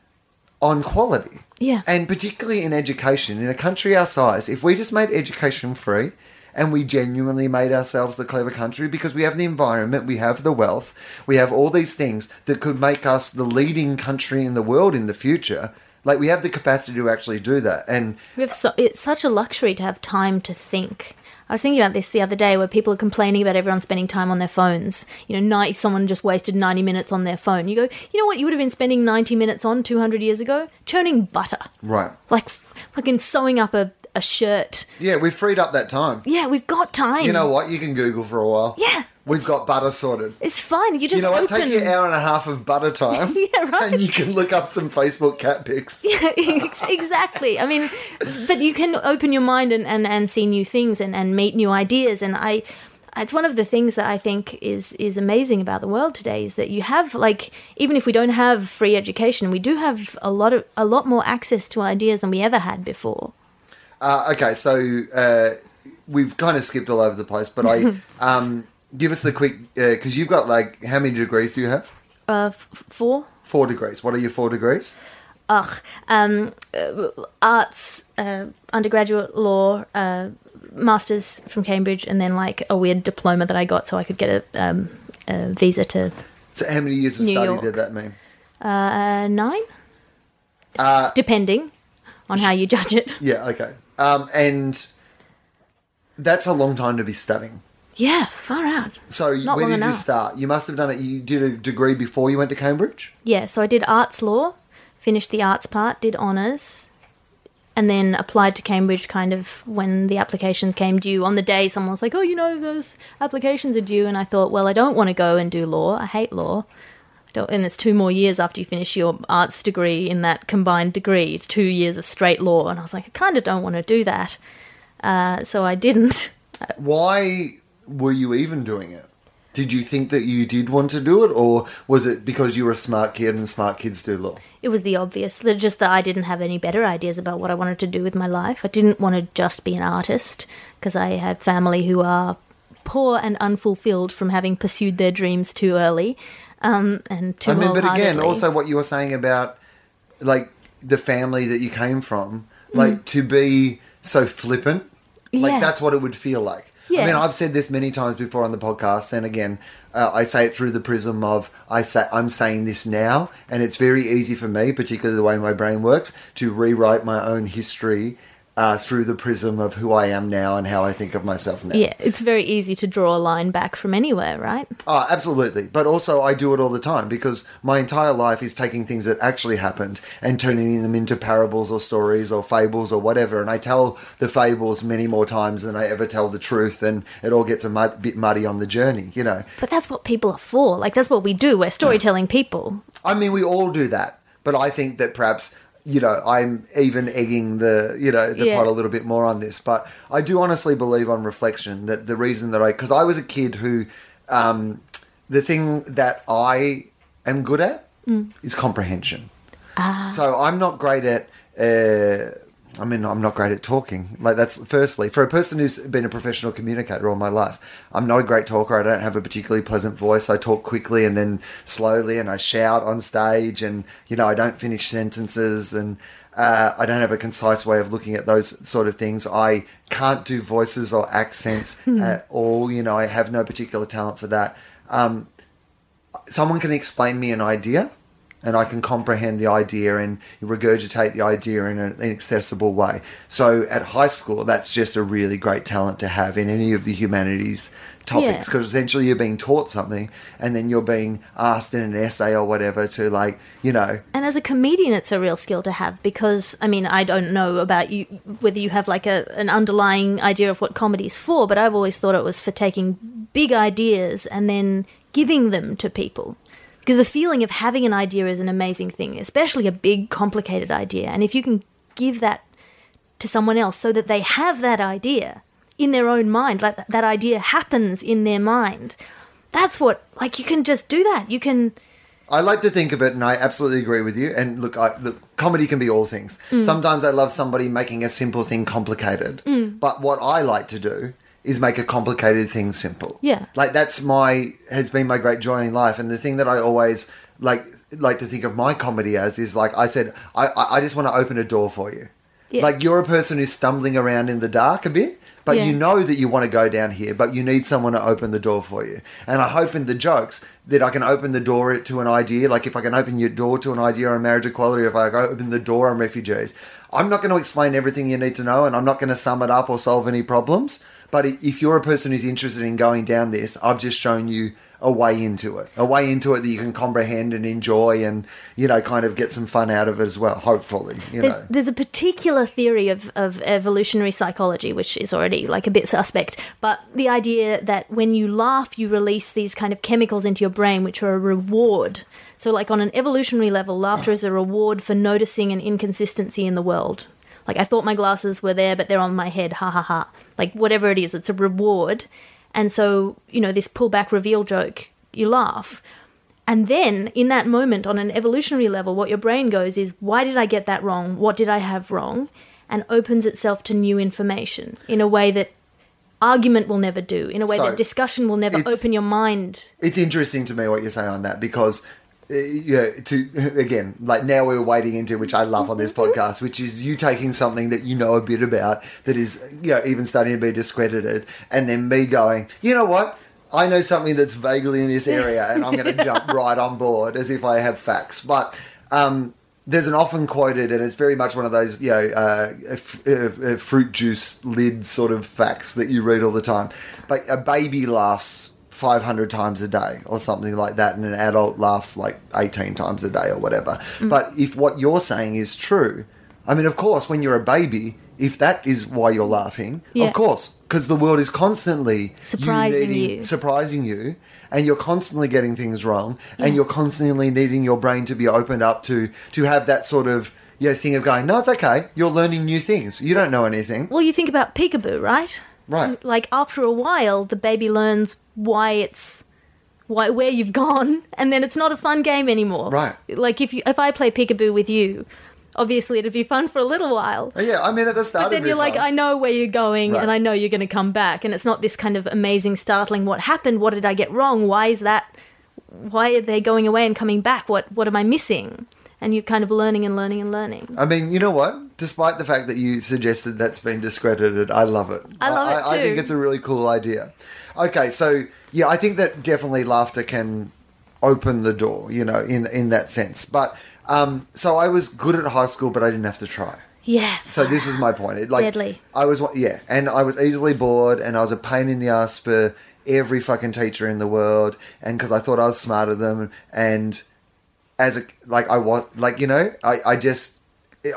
on quality. Yeah. And particularly in education, in a country our size, if we just made education free and we genuinely made ourselves the clever country because we have the environment, we have the wealth, we have all these things that could make us the leading country in the world in the future. Like we have the capacity to actually do that. And We have so, it's such a luxury to have time to think. I was thinking about this the other day where people are complaining about everyone spending time on their phones. You know, 90, someone just wasted 90 minutes on their phone. You go, you know what you would have been spending 90 minutes on 200 years ago? Churning butter. right. Like fucking sewing up a, a shirt. Yeah, we've freed up that time. Yeah, we've got time. You know what? You can Google for a while. Yeah. We've got butter sorted. It's fine. You just You know what? Take your hour and a half of butter time. Yeah, right. And you can look up some Facebook cat pics. Yeah, ex- exactly. I mean, but you can open your mind and, and, and see new things and, and meet new ideas. And I, it's one of the things that I think is is amazing about the world today is that you have like even if we don't have free education, we do have a lot of a lot more access to ideas than we ever had before. Uh, okay, so uh, we've kind of skipped all over the place, but I um, give us the quick because you've got like how many degrees do you have? Uh, f- four. Four degrees. What are your four degrees? Ugh. Um, uh, arts, uh, undergraduate law, uh, masters from Cambridge, and then like a weird diploma that I got so I could get a, um, a visa to So how many years of New study York. did that mean? uh, nine, Uh, depending on how you judge it. yeah. Okay. Um, and that's a long time to be studying. Yeah, far out. So Not when long did you start? You must have done it. You did a degree before you went to Cambridge. Yeah, so I did arts law, finished the arts part, did honours, and then applied to Cambridge kind of when the applications came due. On the day, someone was like, oh, you know, those applications are due. And I thought, well, I don't want to go and do law. I hate law. I don't, and it's two more years after you finish your arts degree in that combined degree. It's two years of straight law. And I was like, I kind of don't want to do that. Uh, so I didn't. Why were you even doing it? Did you think that you did want to do it, or was it because you were a smart kid and smart kids do law? It was the obvious. Just that I didn't have any better ideas about what I wanted to do with my life. I didn't want to just be an artist because I had family who are poor and unfulfilled from having pursued their dreams too early um, and too I mean, but again, also what you were saying about like the family that you came from, Mm. like to be so flippant, like Yeah. that's what it would feel like. I mean, I've said this many times before on the podcast, and again, uh, I say it through the prism of I say I'm saying this now, and it's very easy for me, particularly the way my brain works, to rewrite my own history uh, through the prism of who I am now and how I think of myself now. Yeah, it's very easy to draw a line back from anywhere, right? Oh, absolutely. But also, I do it all the time because my entire life is taking things that actually happened and turning them into parables or stories or fables or whatever. And I tell the fables many more times than I ever tell the truth, and it all gets a mud- bit muddy on the journey, you know. But that's what people are for. Like, that's what we do. We're storytelling people. I mean, we all do that, but I think that perhaps you know I'm even egging the you know the Yeah. pot a little bit more on this. But I do honestly believe, on reflection, that the reason that I because I was a kid who um, the thing that I am good at is comprehension. So I'm not great at. Uh, I mean, I'm not great at talking. Like that's firstly for a person who's been a professional communicator all my life. I'm not a great talker. I don't have a particularly pleasant voice. I talk quickly and then slowly, and I shout on stage, and you know, I don't finish sentences, and uh, I don't have a concise way of looking at those sort of things. I can't do voices or accents at all. You know, I have no particular talent for that. Um, someone can explain me an idea and I can comprehend the idea and regurgitate the idea in an accessible way. So at high school, that's just a really great talent to have in any of the humanities topics Yeah. because essentially you're being taught something and then you're being asked in an essay or whatever to like, you know, And as a comedian, it's a real skill to have because I mean I don't know about you whether you have like a an underlying idea of what comedy's for, but I've always thought it was for taking big ideas and then giving them to people. Because the feeling of having an idea is an amazing thing, especially a big, complicated idea. And if you can give that to someone else so that they have that idea in their own mind, like that, idea happens in their mind, that's what, like, you can just do that. You can. I like to think of it, and I absolutely agree with you. And look, I, look comedy can be all things. Mm. Sometimes I love somebody making a simple thing complicated. Mm. But what I like to do is make a complicated thing simple. Yeah. Like that's my has been my great joy in life, and the thing that I always like like to think of my comedy as is like I said, I I just want to open a door for you. Yeah. Like you're a person who's stumbling around in the dark a bit, but Yeah. you know that you want to go down here, but you need someone to open the door for you. And I hope in the jokes that I can open the door to an idea. Like if I can open your door to an idea on marriage equality, or if I open the door on refugees, I'm not going to explain everything you need to know, and I'm not going to sum it up or solve any problems. But if you're a person who's interested in going down this, I've just shown you a way into it, a way into it that you can comprehend and enjoy, and you know, kind of get some fun out of it as well. Hopefully, you There's, know. there's a particular theory of, of evolutionary psychology, which is already like a bit suspect, but the idea that when you laugh, you release these kind of chemicals into your brain, which are a reward. So, like on an evolutionary level, laughter is a reward for noticing an inconsistency in the world. Like, I thought my glasses were there, but they're on my head, ha ha ha. Like, whatever it is, it's a reward. And so, you know, this pullback reveal joke, you laugh. And then, in that moment, on an evolutionary level, what your brain goes is, why did I get that wrong? What did I have wrong? And opens itself to new information in a way that argument will never do, in a way So, that discussion will never open your mind. it's interesting to me what you're saying on that because uh, yeah to again like now we're wading into which i love on this podcast which is you taking something that you know a bit about that is you know even starting to be discredited and then me going you know what? I know something that's vaguely in this area and i'm going to jump right on board as if i have facts. But um there's an often quoted, and it's very much one of those, you know, uh, f- uh, uh, fruit juice lid sort of facts that you read all the time. But a baby laughs 500 times a day or something like that, and an adult laughs like 18 times a day or whatever. Mm. But if what you're saying is true, I mean, of course, when you're a baby, if that is why you're laughing, Yeah. of course, because the world is constantly Surprising needing- you. surprising you and you're constantly getting things wrong and you're constantly needing your brain to be opened up to to have that sort of you know, thing of going no it's okay you're learning new things you don't know anything Well, you think about peekaboo, right? Right Like, after a while, the baby learns why it's. Why, where you've gone, and then it's not a fun game anymore. Right. Like if you if I play peekaboo with you, obviously it'd be fun for a little while. Oh, yeah i mean at the start But then you're like, fun. I know where you're going, Right. and I know you're going to come back, and it's not this kind of amazing, startling. What happened? What did I get wrong? Why is that? Why are they going away and coming back? What What am I missing? And you're kind of learning and learning and learning. I mean, you know what? Despite the fact that you suggested that's been discredited, I love it. I love it I, I think it's a really cool idea. Okay, so yeah, I think that definitely laughter can open the door, you know, in in that sense. But um, so I was good at high school, but I didn't have to try. Yeah. So this is my point. It, like, Deadly. I was yeah, and I was easily bored, and I was a pain in the ass for every fucking teacher in the world, and because I thought I was smarter than them, and as a like I was like you know I I just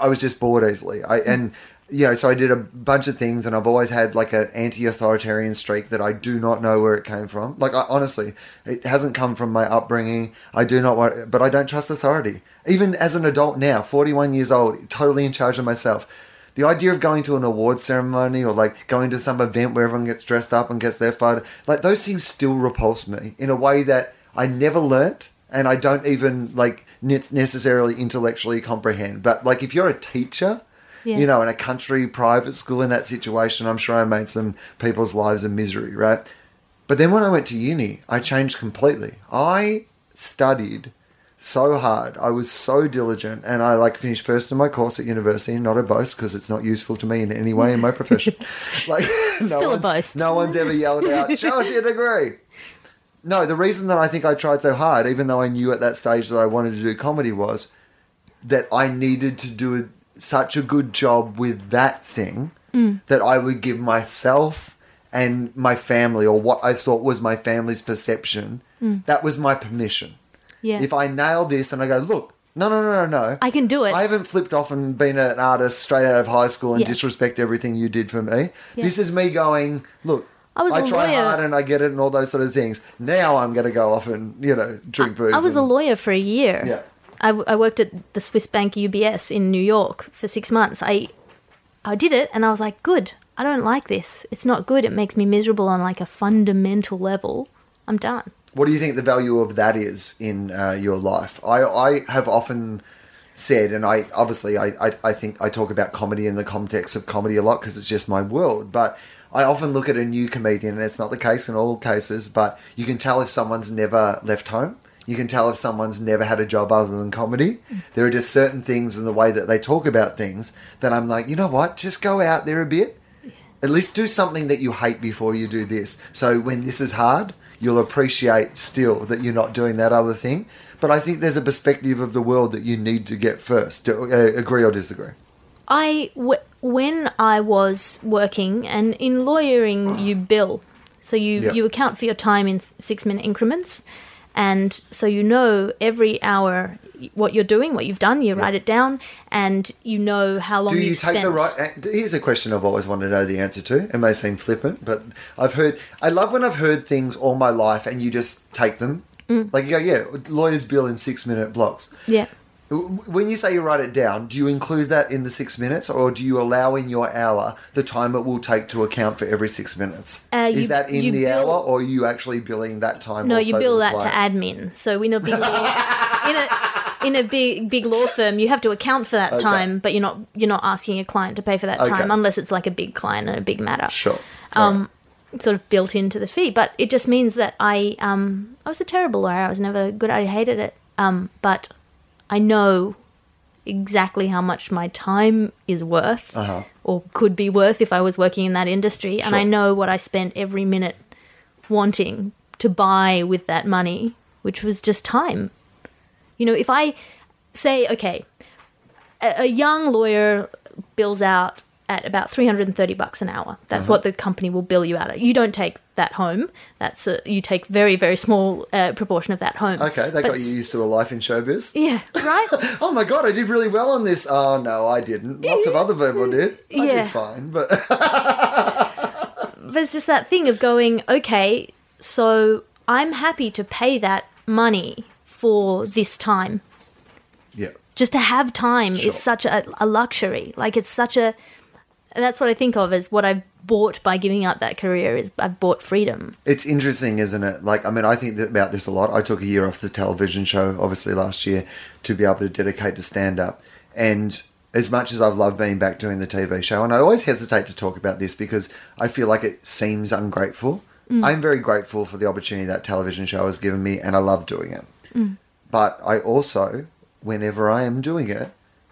I was just bored easily. I hmm. and you know so I did a bunch of things, and I've always had like an anti-authoritarian streak that I do not know where it came from. Like I, honestly, it hasn't come from my upbringing. I do not want, but I don't trust authority. Even as an adult now, forty-one years old, totally in charge of myself. The idea of going to an award ceremony or like going to some event where everyone gets dressed up and gets their photo, like those things still repulse me in a way that I never learnt and I don't even like ne- necessarily intellectually comprehend. But like if you're a teacher Yeah. You know, in a country private school in that situation, I'm sure I made some people's lives a misery, right? But then when I went to uni, I changed completely. I studied so hard. I was so diligent, and I like finished first in my course at university. Not a boast because it's not useful to me in any way in my profession. like no Still a boast. No one's ever yelled out, "Show us your degree." No, the reason that I think I tried so hard, even though I knew at that stage that I wanted to do comedy, was that I needed to do a, such a good job with that thing Mm. that I would give myself and my family, or what I thought was my family's perception, that was my permission. Mm. Yeah. If I nail this and I go, look, no, no, no, no, no. I can do it. I haven't flipped off and been an artist straight out of high school and Yeah. disrespect everything you did for me. Yeah. This is me going, look, I was a try lawyer. hard and I get it and all those sort of things. Now I'm going to go off and, you know, drink booze. I was a lawyer for a year. Yeah. I, I worked at the Swiss bank UBS in New York for six months. I I did it, and I was like, good. I don't like this. It's not good. It makes me miserable on like a fundamental level. I'm done. What do you think the value of that is in uh, your life? I, I have often said, and I obviously I, I, I think I talk about comedy in the context of comedy a lot because it's just my world. But I often look at a new comedian, and it's not the case in all cases, but you can tell if someone's never left home. You can tell if someone's never had a job other than comedy. There are just certain things in the way that they talk about things that I'm like, you know what? Just go out there a bit. At least do something that you hate before you do this. So when this is hard, you'll appreciate still that you're not doing that other thing. But I think there's a perspective of the world that you need to get first. Do, uh, agree or disagree? I w- when I was working, and in lawyering, you bill, so you Yep. you account for your time in six minute increments, and so you know every hour what you're doing, what you've done. You write it down, and you know how long Do you take spent. the right? Here's a question I've always wanted to know the answer to. It may seem flippant, but I've heard. I love when I've heard things all my life, and you just take them. Mm. Like you go, yeah, lawyers bill in six minute blocks. Yeah. When you say you write it down, do you include that in the six minutes, or do you allow in your hour the time it will take to account for every six minutes? Uh, Is you- that in the bill- hour, or are you actually billing that time? No, you bill the that to admin. So in a big law, in a in a big big law firm, you have to account for that Okay. time, but you're not you're not asking a client to pay for that Okay. time unless it's like a big client and a big matter. Sure. Um, sort of built into the fee, but it just means that I um I was a terrible lawyer. I was never good. I hated it. Um, but I know exactly how much my time is worth Uh-huh. or could be worth if I was working in that industry, and I know what I spent every minute wanting to buy with that money, which was just time. You know, if I say, okay, a, a young lawyer bills out at about 330 bucks an hour. That's Uh-huh. what the company will bill you out at. You don't take that home. That's a, you take very very small uh, proportion of that home. Okay, that But got you used to a life in showbiz. Yeah, right? Oh my god, I did really well on this. Oh no, I didn't. Lots of other people did. I Yeah. did fine, but There's just that thing of going, okay, so I'm happy to pay that money for this time. yeah. Just to have time Sure. is such a, a luxury. Like it's such a and that's what I think of as what I've bought by giving up that career is I've bought freedom. It's interesting, isn't it? Like, I mean, I think about this a lot. I took a year off the television show, obviously last year, to be able to dedicate to stand up. And as much as I've loved being back doing the TV show, and I always hesitate to talk about this because I feel like it seems ungrateful. Mm. I'm very grateful for the opportunity that television show has given me, and I love doing it. Mm. But I also, whenever I am doing it,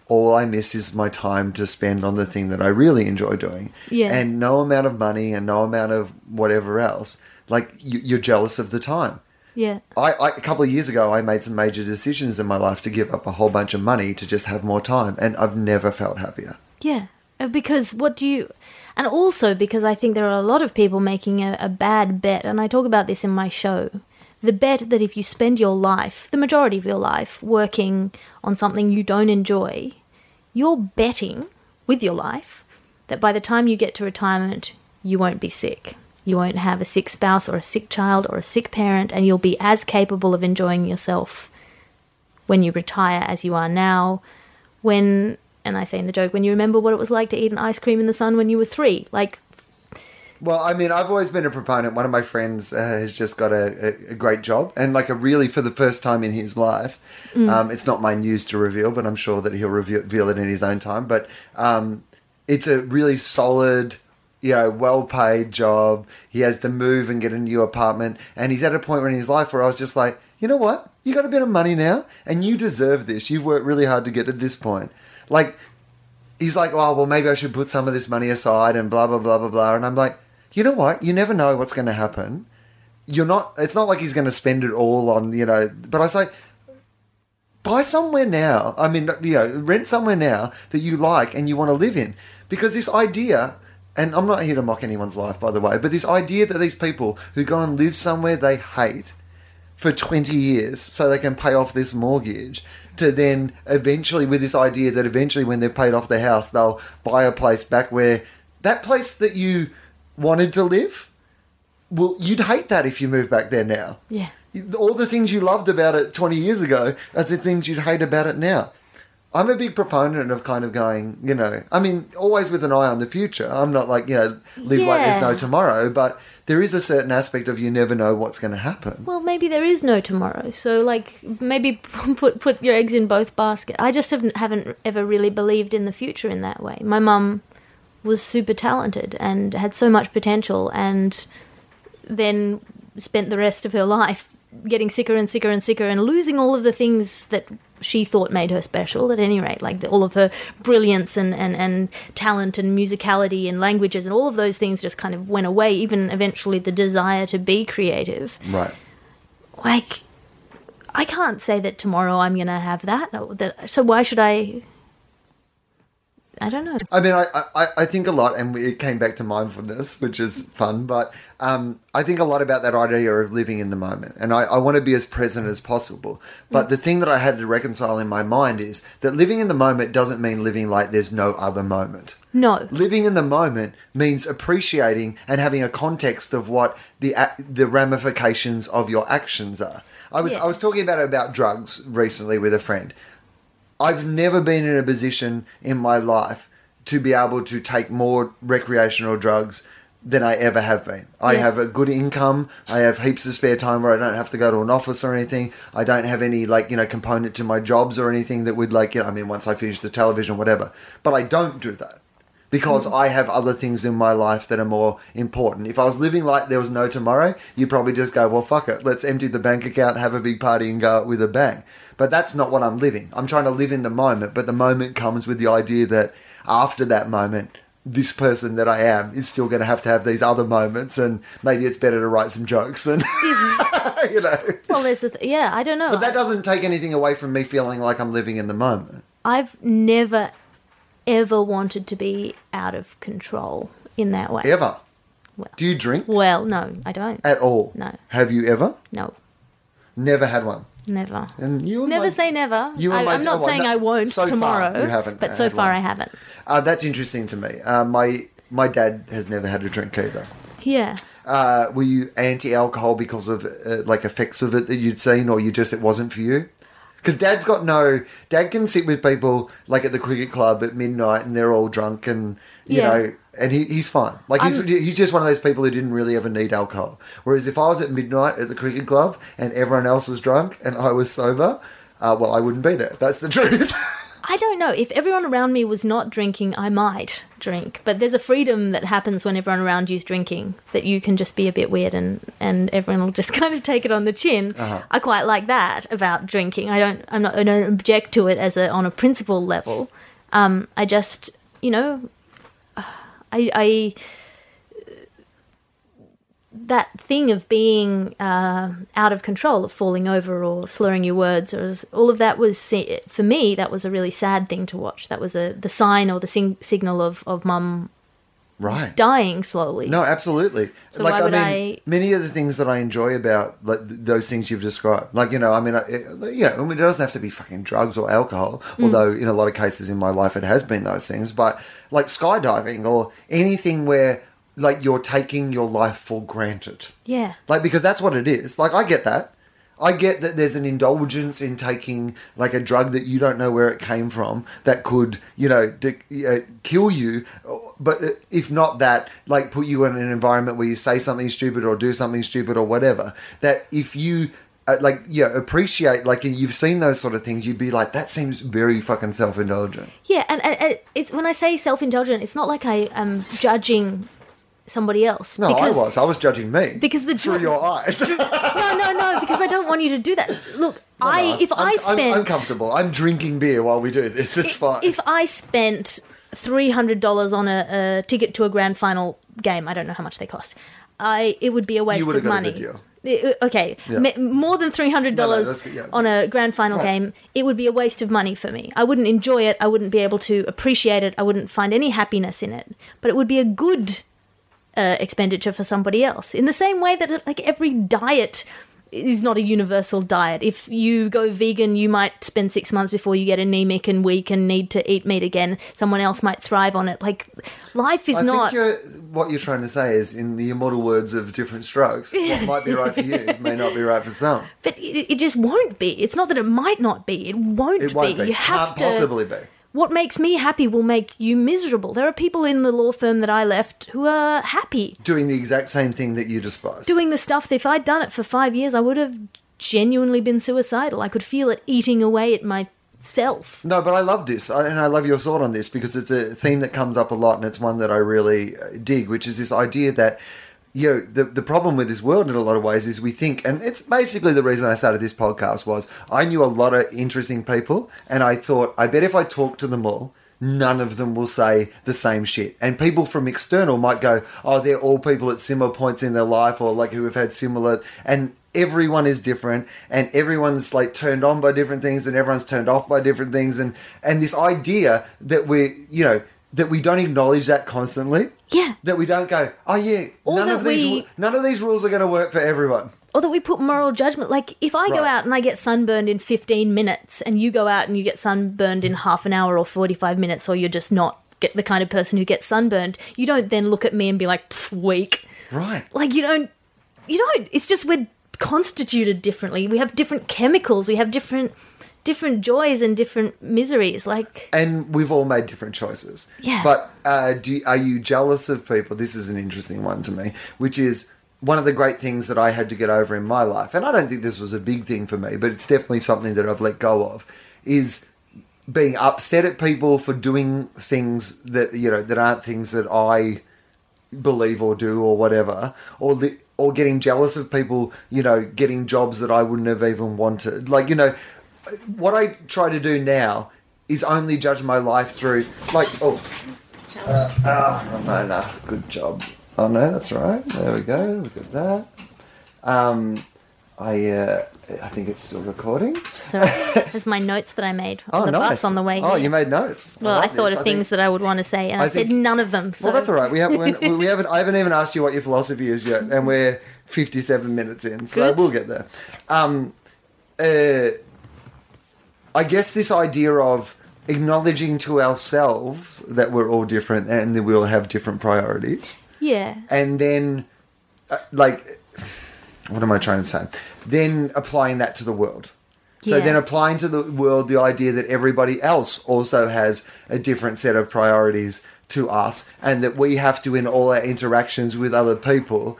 all I miss is my time to spend on the thing that I really enjoy doing. Yeah. And no amount of money and no amount of whatever else, like you, you're jealous of the time. Yeah. I, I a couple of years ago, I made some major decisions in my life to give up a whole bunch of money to just have more time, and I've never felt happier. Yeah, Uh, because what do you, and also because I think there are a lot of people making a, a bad bet, and I talk about this in my show. The bet that if you spend your life, the majority of your life, working on something you don't enjoy, you're betting with your life that by the time you get to retirement, you won't be sick. You won't have a sick spouse or a sick child or a sick parent, and you'll be as capable of enjoying yourself when you retire as you are now. When, and I say in the joke, when you remember what it was like to eat an ice cream in the sun when you were three. Like, Well, I mean, I've always been a proponent. One of my friends uh, has just got a, a, a great job, and like a really for the first time in his life. Um, it's not my news to reveal, but I'm sure that he'll reveal, it in his own time. But um, it's a really solid, you know, well-paid job. He has to move and get a new apartment, and he's at a point in his life where I was just like, you know what? You got a bit of money now, and you deserve this. You've worked really hard to get to this point. Like, he's like, oh, well, maybe I should put some of this money aside and blah, blah, blah, blah, blah. And I'm like, you know what? You never know what's going to happen. You're not, it's not like he's going to spend it all on, you know, but I was like, buy somewhere now. I mean, you know, rent somewhere now that you like and you want to live in. Because this idea, and I'm not here to mock anyone's life, by the way, but this idea that these people who go and live somewhere they hate for 20 years so they can pay off this mortgage to then eventually with this idea that eventually when they've paid off their house they'll buy a place back where that place that you wanted to live well you'd hate that if you move back there now Yeah. All the things you loved about it 20 years ago are the things you'd hate about it now i'm a big proponent of kind of going you know i mean always with an eye on the future i'm not like you know live like there's no tomorrow but there is a certain aspect of you never know what's going to happen Well, maybe there is no tomorrow. So, like, maybe put put your eggs in both baskets. I just haven't haven't ever really believed in the future in that way. My mum was super talented and had so much potential, and then spent the rest of her life getting sicker and sicker and sicker and losing all of the things that she thought made her special at any rate like the, all of her brilliance and, and, and talent and musicality and languages and all of those things just kind of went away even eventually the desire to be creative right like I can't say that tomorrow I'm gonna have that. or That so why should I? I don't know. I mean, I, I, I think a lot, and it came back to mindfulness, which is fun, but um, I think a lot about that idea of living in the moment. And I, I want to be as present as possible. But the thing that I had to reconcile in my mind is that living in the moment doesn't mean living like there's no other moment. No, Living in the moment means appreciating and having a context of what the the ramifications of your actions are. I was Yeah. I was talking about about drugs recently with a friend. I've never been in a position in my life to be able to take more recreational drugs than I ever have been. I Yeah. have a good income. I have heaps of spare time where I don't have to go to an office or anything. I don't have any like, you know, component to my jobs or anything that would like, you know, I mean, once I finish the television, whatever. But I don't do that because mm. I have other things in my life that are more important. If I was living like there was no tomorrow, you'd probably just go, well, fuck it. Let's empty the bank account, have a big party, and go out with a bang. But that's not what I'm living. I'm trying to live in the moment, but the moment comes with the idea that after that moment, this person that I am is still going to have to have these other moments, and maybe it's better to write some jokes and, you know. well, there's a th- yeah. I don't know. But that doesn't take anything away from me feeling like I'm living in the moment. I've never ever wanted to be out of control in that way. Ever. Well- Do you drink Well, no, I don't. at all? No. Have you ever? No, Never had one. Never. And you Never my- say never. you I, I'm not oh, saying no, I won't so far tomorrow. you haven't but so far one. I haven't. Uh, that's interesting to me. Uh, my my dad has never had a drink either. Yeah. Uh, were you anti-alcohol because of uh, like effects of it that you'd seen, or you just it wasn't for you? Because dad's got no. Dad can sit with people like at the cricket club at midnight, and they're all drunk, and you Yeah. know, and he, he's fine. Like he's I'm- he's just one of those people who didn't really ever need alcohol. Whereas if I was at midnight at the cricket club and everyone else was drunk and I was sober, uh, well, I wouldn't be there. That's the truth. I don't know. If everyone around me was not drinking, I might drink. But there's a freedom that happens when everyone around you's drinking that you can just be a bit weird and, and everyone will just kind of take it on the chin. Uh-huh. I quite like that about drinking. I don't I'm not I don't object to it as a on a principle level. Um, I just you know I I that thing of being uh, out of control, of falling over or slurring your words, or all of that was for me. That was a really sad thing to watch. That was a the sign or the sing- signal of of mum right. dying slowly. No, absolutely. So why would I- many of the things that I enjoy about like th- those things you've described, like you know, I mean, I, it, you know, I mean, it doesn't have to be fucking drugs or alcohol, Mm. although in a lot of cases in my life it has been those things. But like skydiving or anything where like you're taking your life for granted, Yeah, like because that's what it is. Like I get that. I get that there's an indulgence in taking like a drug that you don't know where it came from that could, you know, de- uh, kill you. But if not that, like put you in an environment where you say something stupid or do something stupid or whatever. That if you uh, like, yeah, appreciate like you've seen those sort of things, you'd be like, that seems very fucking self indulgent. Yeah, and, and, it's when I say self-indulgent, it's not like I am judging somebody else. No, I was. I was judging me because the through your eyes. no, no, no, because I don't want you to do that. Look, I if I'm, I spent I'm, I'm comfortable. I'm drinking beer while we do this. It's fine. if I spent three hundred dollars on a, a ticket to a grand final game, I don't know how much they cost. I it would be a waste of money. Good deal. It- okay, Yeah. more than three hundred No, no, dollars yeah. on a grand final Right. game, it would be a waste of money for me. I wouldn't enjoy it. I wouldn't be able to appreciate it. I wouldn't find any happiness in it. But it would be a good uh, expenditure for somebody else. In the same way that like every diet is not a universal diet. If you go vegan, you might spend six months before you get anemic and weak and need to eat meat again. Someone else might thrive on it. Like life is I not. you're, what you're trying to say is, in the immortal words of Diff'rent Strokes, what might be right for you may not be right for some. But it, it just won't be. It's not that it might not be. It won't, It won't be. You have Can't to. possibly be. What makes me happy will make you miserable. There are people in the law firm that I left who are happy Doing the exact same thing that you despise. doing the stuff that if I'd done it for five years, I would have genuinely been suicidal. I could feel it eating away at myself. No, but I love this, I- and I love your thought on this because it's a theme that comes up a lot, and it's one that I really uh, dig, which is this idea that you know the the problem with this world in a lot of ways is we think, and it's basically the reason I started this podcast was I knew a lot of interesting people, and I thought I bet if I talk to them all. None of them will say the same shit. And people from external might go, oh, they're all people at similar points in their life or like who have had similar. And everyone is different and everyone's like turned on by different things and everyone's turned off by different things and and this idea that we're, you know that we don't acknowledge that constantly Yeah. that we don't go oh yeah Or none of these we- none of these rules are going to work for everyone Or that we put moral judgment. Like, if I go out and I get sunburned in 15 minutes, and you go out and you get sunburned in half an hour or 45 minutes, or you're just not get the kind of person who gets sunburned, you don't then look at me and be like, "Pff, weak. right Like, you don't. You don't. It's just we're constituted differently. We have different chemicals. We have different different joys and different miseries. Like, and we've all made different choices. Yeah. But uh, do are you jealous of people? This is an interesting one to me, which is one of the great things that I had to get over in my life, and I don't think this was a big thing for me, but it's definitely something that I've let go of. Is being upset at people for doing things that you know that aren't things that I believe or do or whatever, or the, or getting jealous of people, you know, getting jobs that I wouldn't have even wanted. Like you know, what I try to do now is only judge my life through like oh. Uh, ah, no, no, good job. Oh no, that's right. There we go. Look at that. Um, I uh, I think it's still recording. so there's my notes that I made on Oh, the nice. bus on the way. Oh, here. you made notes. Well, I, like thought this. of think- things that I would want to say, and I, I said think- none of them. So. Well, that's all right. We haven't we, we haven't. I haven't even asked you what your philosophy is yet, and we're fifty-seven minutes in, so Good. we'll get there. Um, uh, I guess this idea of acknowledging to ourselves that we're all different and that we all have different priorities, Yeah. and then, uh, like, what am I trying to say? Then applying that to the world. So Yeah. then applying to the world the idea that everybody else also has a different set of priorities to us and that we have to in all our interactions with other people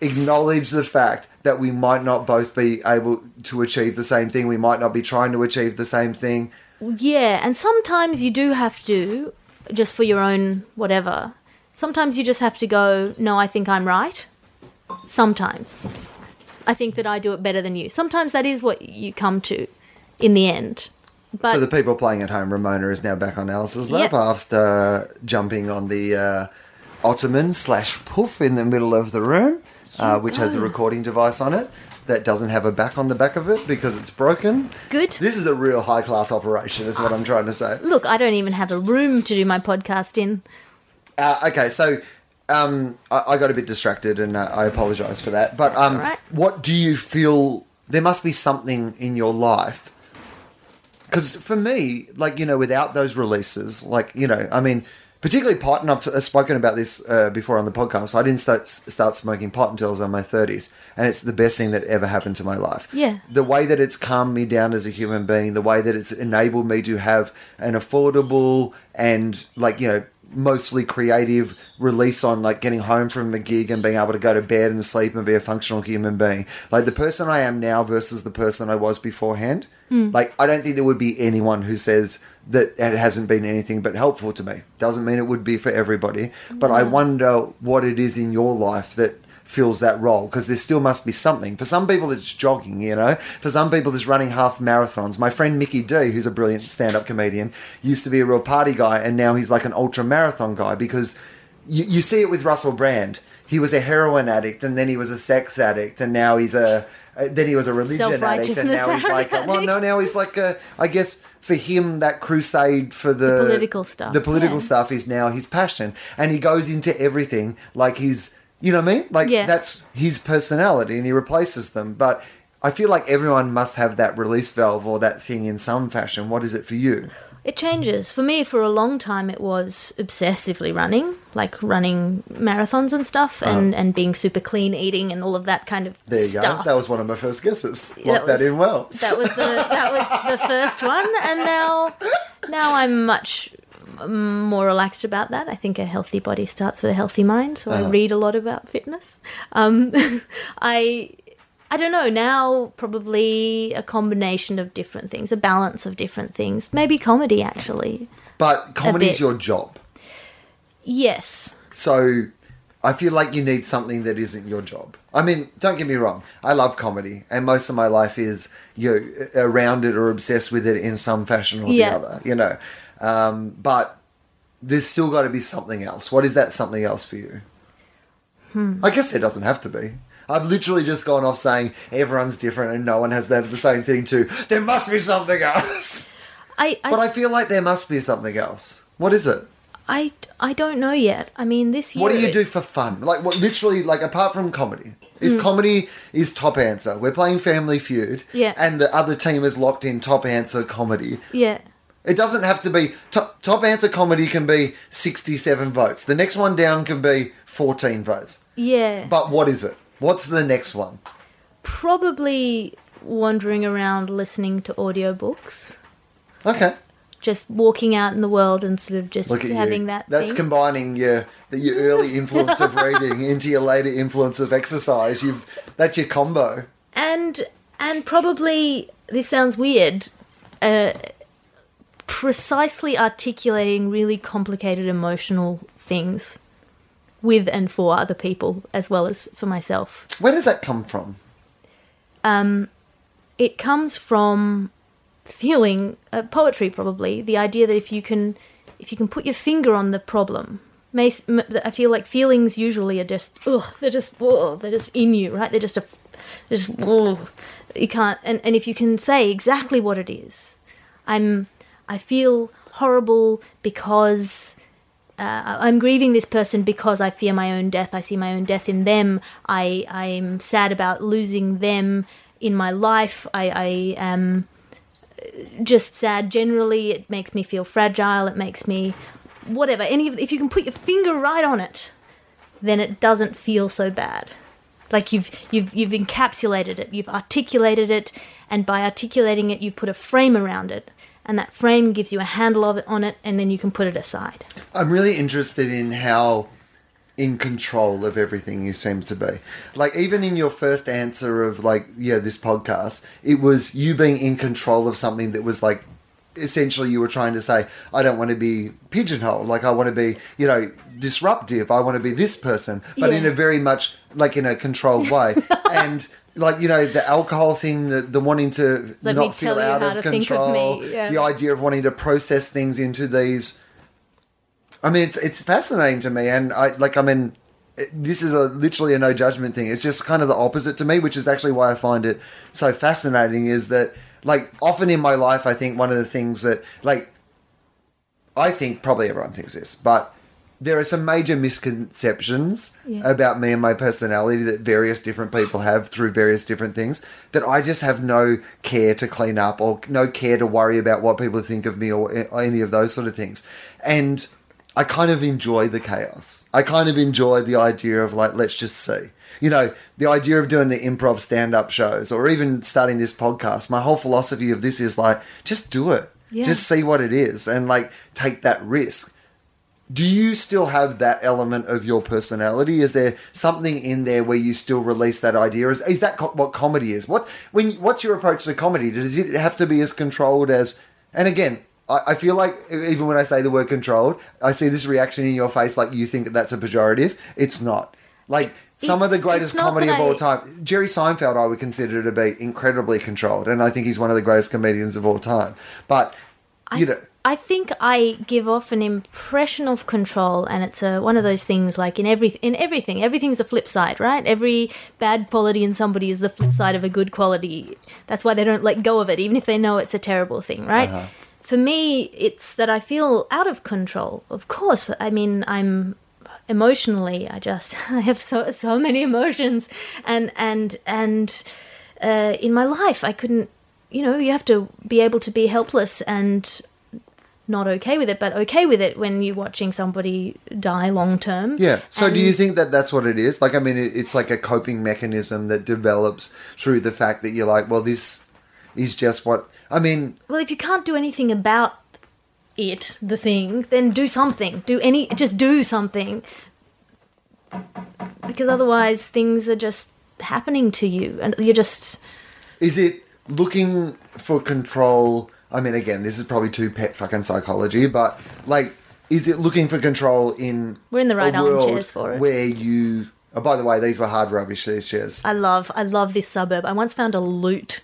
acknowledge the fact that we might not both be able to achieve the same thing we might not be trying to achieve the same thing Yeah, and sometimes you do have to, just for your own whatever. Sometimes you just have to go, no, I think I'm right. Sometimes. I think that I do it better than you. Sometimes that is what you come to in the end. But for the people playing at home Ramona is now back on Alice's lap Yep. after jumping on the uh, ottoman slash poof in the middle of the room uh, which has a recording device on it that doesn't have a back on the back of it because it's broken good. This is a real high class operation, is what I'm trying to say. Look, I don't even have a room to do my podcast in. Uh, okay, so um, I, I got a bit distracted, and uh, I apologise for that. But um, right. what do you feel? There must be something in your life. Because for me, like you know, without those releases, like you know, I mean, particularly pot, and I've t- spoken about this uh, before on the podcast. I didn't start start smoking pot until I was in my thirties, and it's the best thing that ever happened to my life. Yeah. the way that it's calmed me down as a human being, the way that it's enabled me to have an affordable and like you know mostly creative release on like getting home from a gig and being able to go to bed and sleep and be a functional human being. Like the person I am now versus the person I was beforehand. Like I don't think there would be anyone who says that it hasn't been anything but helpful to me. Doesn't mean it would be for everybody, but I wonder what it is in your life that fills that role because there still must be something. For some people, it's jogging, you know. For some people, it's running half marathons. My friend Mickey D, who's a brilliant stand-up comedian, used to be a real party guy, and now he's like an ultra marathon guy because you, you see it with Russell Brand. He was a heroin addict, and then he was a sex addict, and now he's a. uh, Then he was a religion addict, and now he's like, a, well, no, now he's like a. I guess for him, that crusade for the, The political stuff, the political yeah. stuff is now his passion, and he goes into everything like he's, you know what I mean? Like Yeah. that's his personality, and he replaces them. But I feel like everyone must have that release valve or that thing in some fashion. What is it for you? It changes. For me, for a long time, it was obsessively running, like running marathons and stuff, and, and being super clean eating and all of that kind of. There you stuff. go. That was one of my first guesses. Locked that, was- in well. That was the that was the first one, and now now I'm much more relaxed about that. I think a healthy body starts with a healthy mind, so Uh-huh. I read a lot about fitness. Um, I I don't know now. Probably a combination of different things, a balance of different things. Maybe comedy actually. But comedy's bit. your job. Yes. So I feel like you need something that isn't your job. I mean, don't get me wrong. I love comedy, and most of my life is you know, around it or obsessed with it in some fashion or Yeah. the other. You know, um, but there's still got to be something else. What is that something else for you? Hmm. I guess there doesn't have to be. I've literally just gone off saying everyone's different and no one has that the same thing too. There must be something else. I I, But I feel like there must be something else. What is it? I, I don't know yet. I mean, this year. What do you do for fun? Like, what literally, like, apart from comedy? If mm. comedy is top answer, we're playing Family Feud, Yeah. and the other team is locked in top answer comedy. Yeah. It doesn't have to be top, top answer comedy can be sixty-seven votes. The next one down can be fourteen votes. Yeah. But what is it? What's the next one? probably wandering around listening to audiobooks Okay, just walking out in the world and sort of just look at having you. that That's thing. combining your your early influence of reading into your later influence of exercise. You've that's your combo. and and probably this sounds weird uh precisely articulating really complicated emotional things with and for other people as well as for myself Where does that come from? Um, it comes from feeling uh, poetry probably the idea that if you can if you can put your finger on the problem may, i feel like feelings usually are just ugh they're just ugh, they're just in you right they're just a they're just ugh. you can't and, and if you can say exactly what it is i'm i feel horrible because uh, I'm grieving this person because I fear my own death. I see my own death in them. I I'm sad about losing them in my life. I I am just sad generally. It makes me feel fragile. It makes me whatever. Any of if you can put your finger right on it, then it doesn't feel so bad. Like you've you've you've encapsulated it. You've articulated it, and by articulating it, you've put a frame around it. And that frame gives you a handle of it on it, and then you can put it aside. I'm really interested in how in control of everything you seem to be. Like even in your first answer of like yeah this podcast, it was you being in control of something that was like essentially you were trying to say I don't want to be pigeonholed. Like I want to be you know disruptive. I want to be this person, but in a very much like in a controlled way and. Like you know the alcohol thing, the, the wanting to Let not feel out of think of control, yeah. the idea of wanting to process things into these I mean, it's it's fascinating to me, and I like. I mean, this is a literally a no judgment thing. It's just kind of the opposite to me, which is actually why I find it so fascinating. Is that like often in my life, I think one of the things that like I think probably everyone thinks this, but there are some major misconceptions Yeah. about me and my personality that various different people have through various different things that I just have no care to clean up or no care to worry about what people think of me or a- any of those sort of things. And I kind of enjoy the chaos. I kind of enjoy the idea of like, let's just see. You know, the idea of doing the improv stand up shows or even starting this podcast, my whole philosophy of this is like, just do it. Yeah. Just see what it is and like take that risk. Do you still have that element of your personality? Is there something in there where you still release that idea? Is, is that co- what comedy is? What when what's your approach to comedy? Does it have to be as controlled as? And again, I, I feel like even when I say the word controlled, I see this reaction in your face, like you think that that's a pejorative. It's not. Like some of the greatest comedy of all I- time, Jerry Seinfeld, I would consider to be incredibly controlled, and I think he's one of the greatest comedians of all time. But you know. I think I give off an impression of control, and it's a, one of those things like in every in everything, everything's a flip side, right? Every bad quality in somebody is the flip side of a good quality. That's why they don't let go of it, even if they know it's a terrible thing, right? Uh-huh. For me, it's that I feel out of control. Of course, I mean I'm emotionally. I just I have so so many emotions, and and and uh, in my life, I couldn't. You know, you have to be able to be helpless and not okay with it, but okay with it when you're watching somebody die long term. Yeah. So, do you think that that's what it is? Like, I mean, it, it's like a coping mechanism that develops through the fact that you're like, well, this is just what. I mean, Well, if you can't do anything about it, the thing, then do something. Do any, just do something. Because otherwise, things are just happening to you, and you're just. is it looking for control? I mean, again, this is probably too pet fucking psychology, but like, is it looking for control in? We're in the right armchairs for it. Where you. Oh, by the way, these were hard rubbish. These chairs. I love, I love this suburb. I once found a loot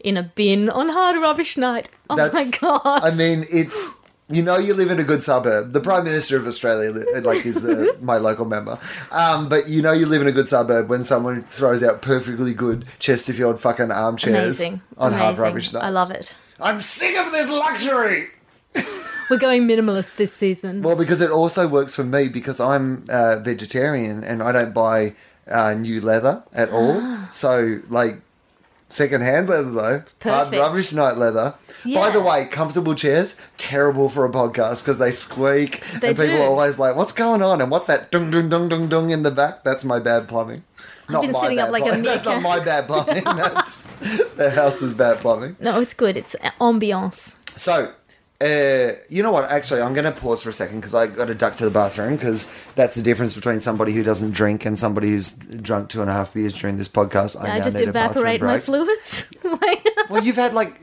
in a bin on hard rubbish night. Oh my god! I mean, it's you know you live in a good suburb. The Prime Minister of Australia, like, is the, my local member. Um, but you know you live in a good suburb when someone throws out perfectly good Chesterfield fucking armchairs Amazing, on hard rubbish night. I love it. I'm sick of this luxury. We're going minimalist this season. Well, because it also works for me because I'm uh, vegetarian and I don't buy uh, new leather at all. Ah. So, like, second-hand leather though, hard Perfect. rubbish night leather. By the way, comfortable chairs terrible for a podcast because they squeak They and people do. are always like, "What's going on?" and "What's that dung dung dung dung dung in the back?" That's my bad plumbing. Not been sitting up like a plumbing. That's not my bad plumbing. That's the house's bad plumbing. No, it's good. It's ambiance. So, uh, you know what? Actually, I'm going to pause for a second because I got to duck to the bathroom because that's the difference between somebody who doesn't drink and somebody who's drunk two and a half beers during this podcast. I, I just a evaporate my fluids. Well, you've had like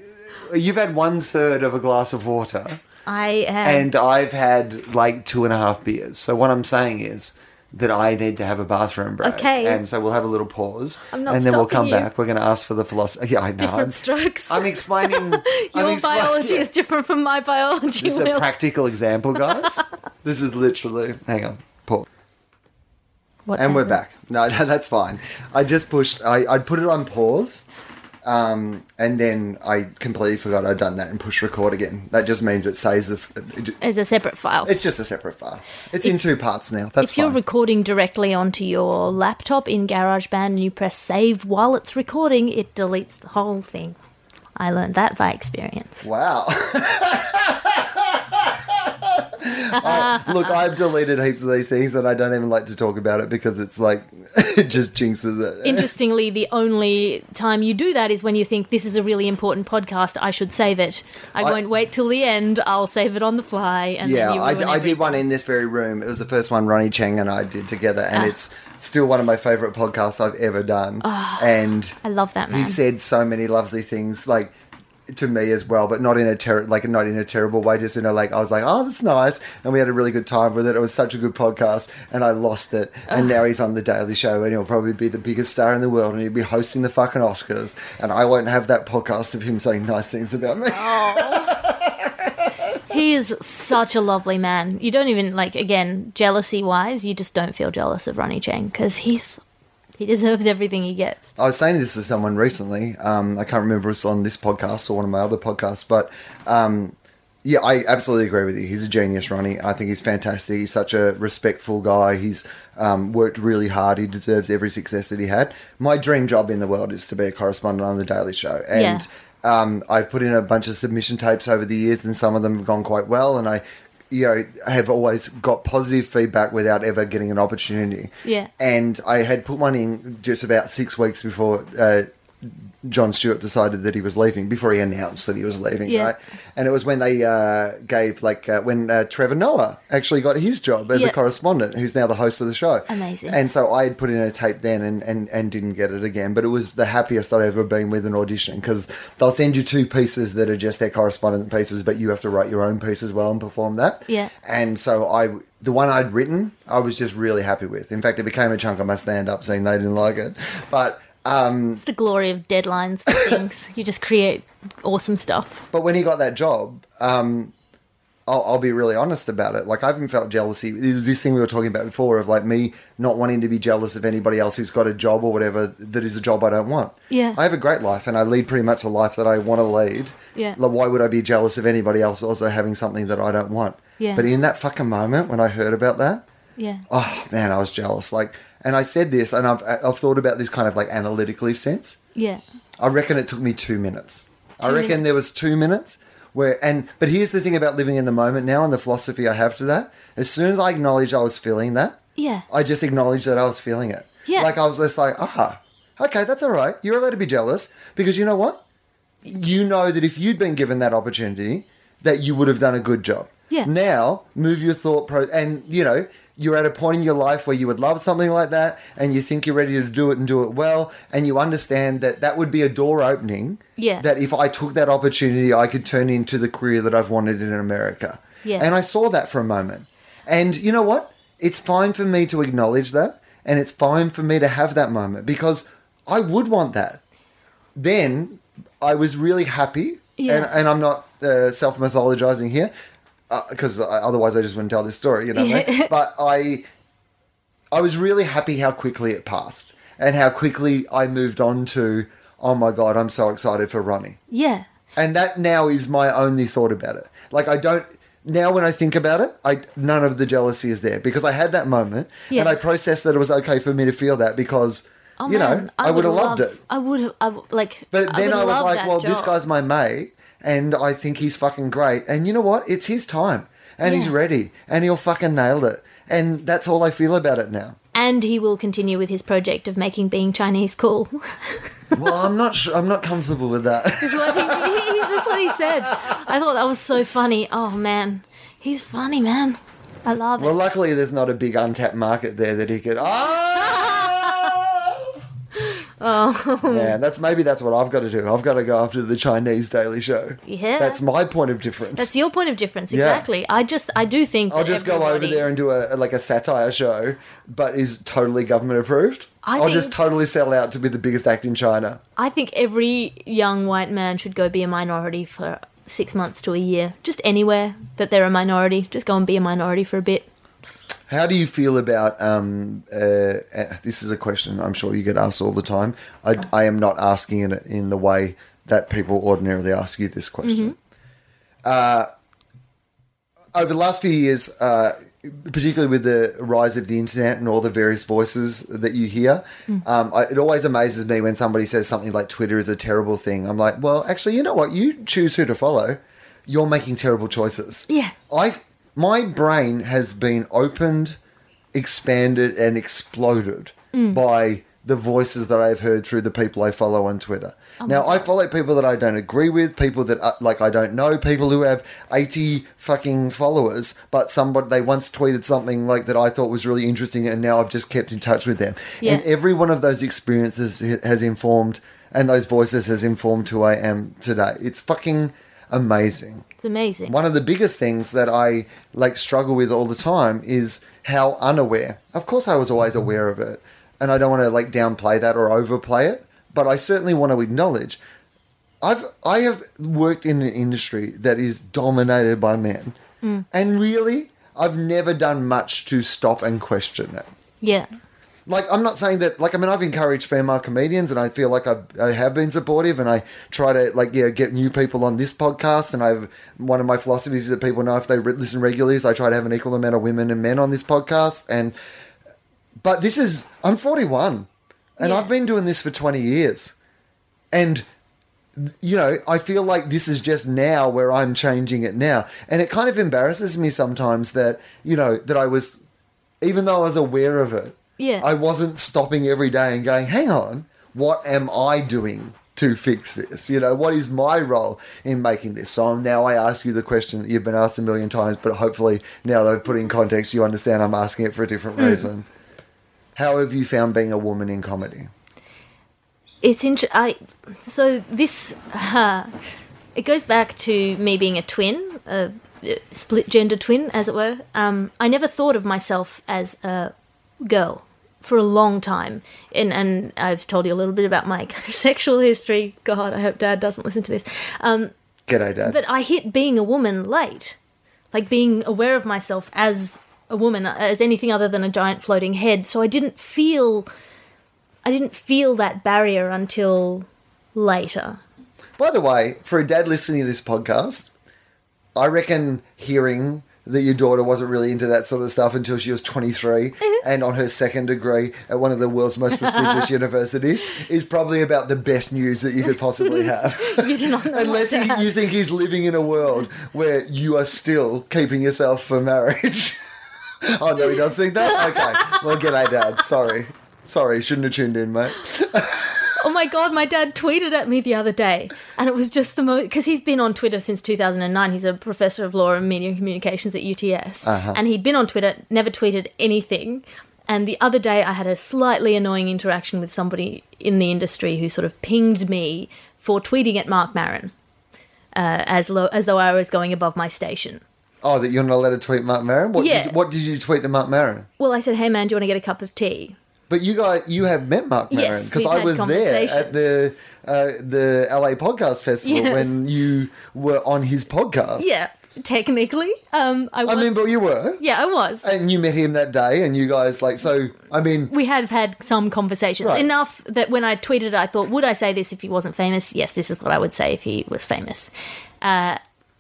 you've had one third of a glass of water, I have. and I've had like two and a half beers. So what I'm saying is. That I need to have a bathroom break, Okay. and so we'll have a little pause, I'm not and then we'll come you. back. We're going to ask for the philosophy. Yeah, I know. different I'm, strokes. I'm explaining. Your I'm biology yeah. is different from my biology. This is a practical example, guys. this is literally. Hang on. Pause. And we're back. No, no, that's fine. I just pushed. I I put it on pause, um, and then I completely forgot I'd done that and pushed record again. That just means it saves the. it- As a separate file. It's just a separate file. It's in two parts now. That's if you're recording directly onto your laptop in GarageBand and you press save while it's recording, it deletes the whole thing. I learned that by experience. Wow. I, look, I've deleted heaps of these things, and I don't even like to talk about it because it's like it just jinxes it. Interestingly, the only time you do that is when you think this is a really important podcast. I should save it. I, I- won't wait till the end. I'll save it on the fly. And Yeah, I, I did one in this very room. It was the first one Ronny Chieng and I did together, and Ah. it's still one of my favorite podcasts I've ever done. and I love that man. he said so many lovely things, like to me as well, but not in a ter- like not in a terrible way. Just in a like, I was like, oh, that's nice, and we had a really good time with it. It was such a good podcast, and I lost it, and now he's on the Daily Show, and he'll probably be the biggest star in the world, and he'll be hosting the fucking Oscars, and I won't have that podcast of him saying nice things about me. He is such a lovely man. You don't even like again jealousy wise. You just don't feel jealous of Ronny Chieng because he's he deserves everything he gets. I was saying this to someone recently. Um, I can't remember if it's on this podcast or one of my other podcasts, but um, yeah, I absolutely agree with you. He's a genius, Ronny. I think he's fantastic. He's such a respectful guy. He's um, worked really hard. He deserves every success that he had. My dream job in the world is to be a correspondent on the Daily Show, and um, I've put in a bunch of submission tapes over the years, and some of them have gone quite well. And I you know, have always got positive feedback without ever getting an opportunity. Yeah. And I had put one in just about six weeks before uh, Jon Stewart decided that he was leaving, before he announced that he was leaving, Yeah. right? And it was when they uh, gave, like, uh, when uh, Trevor Noah actually got his job as Yeah. a correspondent, who's now the host of the show. Amazing. And so I had put in a tape then and, and, and didn't get it again, but it was the happiest I'd ever been with an audition because they'll send you two pieces that are just their correspondent pieces, but you have to write your own piece as well and perform that. Yeah. And so I, the one I'd written, I was just really happy with. In fact, it became a chunk of my stand up saying they didn't like it. But um, It's the glory of deadlines for things. you just create awesome stuff. But when he got that job, um, I'll, I'll be really honest about it. Like I haven't felt jealousy. There's this thing we were talking about before of like me not wanting to be jealous of anybody else who's got a job or whatever that is a job I don't want. Yeah. I have a great life and I lead pretty much a life that I want to lead. Yeah. Like, why would I be jealous of anybody else also having something that I don't want? Yeah. But in that fucking moment when I heard about that, Yeah. oh man, I was jealous. Like, and I said this, and I've I've thought about this kind of like analytically sense. Yeah. I reckon it took me two minutes. Two I reckon minutes. there was two minutes where, and but here's the thing about living in the moment now, and the philosophy I have to that. As soon as I acknowledge I was feeling that, Yeah. I just acknowledged that I was feeling it. Yeah. Like I was just like, ah, okay, that's all right. You're allowed to be jealous because you know what? You know that if you'd been given that opportunity, that you would have done a good job. Yeah. Now move your thought pro, and you know you're at a point in your life where you would love something like that, and you think you're ready to do it and do it well, and you understand that that would be a door opening. Yeah. That if I took that opportunity, I could turn into the career that I've wanted in America. Yeah. And I saw that for a moment. And you know what? It's fine for me to acknowledge that, and it's fine for me to have that moment because I would want that. Then I was really happy, Yeah. and, and I'm not uh, self mythologizing here Uh, because otherwise I just wouldn't tell this story, you know. what I mean? Yeah. But I, I was really happy how quickly it passed and how quickly I moved on to. Oh my god, I'm so excited for Ronny. Yeah. And that now is my only thought about it. Like I don't now when I think about it, I none of the jealousy is there because I had that moment Yeah. and I processed that it was okay for me to feel that because Oh, you man, know I, would have loved it. I would have. Like. But then would I, was like, well, this guy's my mate and I think he's fucking great. And you know what? It's his time and he's ready and he'll fucking nail it. And that's all I feel about it now. And he will continue with his project of making being Chinese cool. well, I'm not sure. I'm not comfortable with that. That's what he, that's what he said. I thought that was so funny. Oh man, he's funny, man. I love Well, it. luckily, there's not a big untapped market there that he could. Oh, Oh. man, that's maybe that's what I've got to do. I've got to go after the Chinese Daily Show. Yeah. that's my point of difference. That's your point of difference, Yeah. exactly. I just, I do think. I'll just go over there and do a like a satire show, but is totally government approved. I will just totally sell out to be the biggest act in China. I think every young white man should go be a minority for six months to a year, just anywhere that they're a minority. Just go and be a minority for a bit. How do you feel about? Um, uh, uh, this is a question I'm sure you get asked all the time. I, I am not asking it in the way that people ordinarily ask you this question. Uh, over the last few years, uh, particularly with the rise of the internet and all the various voices that you hear, um, I, it always amazes me when somebody says something like Twitter is a terrible thing. I'm like, well, actually, you know what? You choose who to follow. You're making terrible choices. Yeah. I my brain has been opened, expanded, and exploded by the voices that I've heard through the people I follow on Twitter. now I follow people that I don't agree with, people that uh, like I don't know, people who have eighty fucking followers, but somebody they once tweeted something like that I thought was really interesting, and now I've just kept in touch with them. Yeah. And every one of those experiences has informed, and those voices has informed who I am today. It's fucking amazing It's amazing. one of the biggest things that I like struggle with all the time is how unaware. Of course, I was always aware of it, and I don't want to like downplay that or overplay it, but I certainly want to acknowledge. I've I have worked in an industry that is dominated by men, mm. and really, I've never done much to stop and question it Yeah. Like I'm not saying that like I mean I've encouraged female comedians and I feel like I've, I have been supportive and I try to like yeah get new people on this podcast and I've one of my philosophies is that people know if they re- listen regularly is I try to have an equal amount of women and men on this podcast and but this is I'm 41 and Yeah. I've been doing this for 20 years and you know, I feel like this is just now where I'm changing it now. And it kind of embarrasses me sometimes that, you know, that I was, even though I was aware of it, Yeah. I wasn't stopping every day and going, hang on, what am I doing to fix this? You know, what is my role in making this? So now I ask you the question that you've been asked a million times, but hopefully now that I've put it in context, you understand I'm asking it for a different reason. How have you found being a woman in comedy? it's interesting. I so this uh, it goes back to me being a twin, a, a split gender twin, as it were. Um, I never thought of myself as a girl for a long time, and and I've told you a little bit about my kind of sexual history. God, I hope Dad doesn't listen to this. Um, G'day, Dad. but I hit being a woman late, like being aware of myself as a woman, as anything other than a giant floating head. So I didn't feel, I didn't feel that barrier until later. By the way, for a dad listening to this podcast, I reckon hearing that your daughter wasn't really into that sort of stuff until she was 23 mm-hmm. and on her second degree at one of the world's most prestigious universities is probably about the best news that you could possibly have. You do not Unless he, you think he's living in a world where you are still keeping yourself for marriage. oh, no, he does think that? Okay. Well, g'day, Dad. Sorry. Sorry, shouldn't have tuned in, mate. Oh my god, my dad tweeted at me the other day, and it was just the most because he's been on Twitter since 2009. He's a professor of law and media and communications at UTS, and he'd been on Twitter, never tweeted anything. And the other day, I had a slightly annoying interaction with somebody in the industry who sort of pinged me for tweeting at Marc Maron, uh, as lo- as though I was going above my station. Oh, that you're not allowed to tweet Marc Maron? What, Yeah. did, what did you tweet to Marc Maron? Well, I said, "Hey man, do you want to get a cup of tea?" But you guys, you have met Marc Maron Yes, because I was there at the uh, the LA Podcast Festival Yes. when you were on his podcast. Yeah, technically, um, I was. I mean, but you were, yeah, I was. and you met him that day, and you guys like so. I mean, we had had some conversations Right. enough that when I tweeted it, I thought, would I say this if he wasn't famous? Yes, this is what I would say if he was famous. Uh,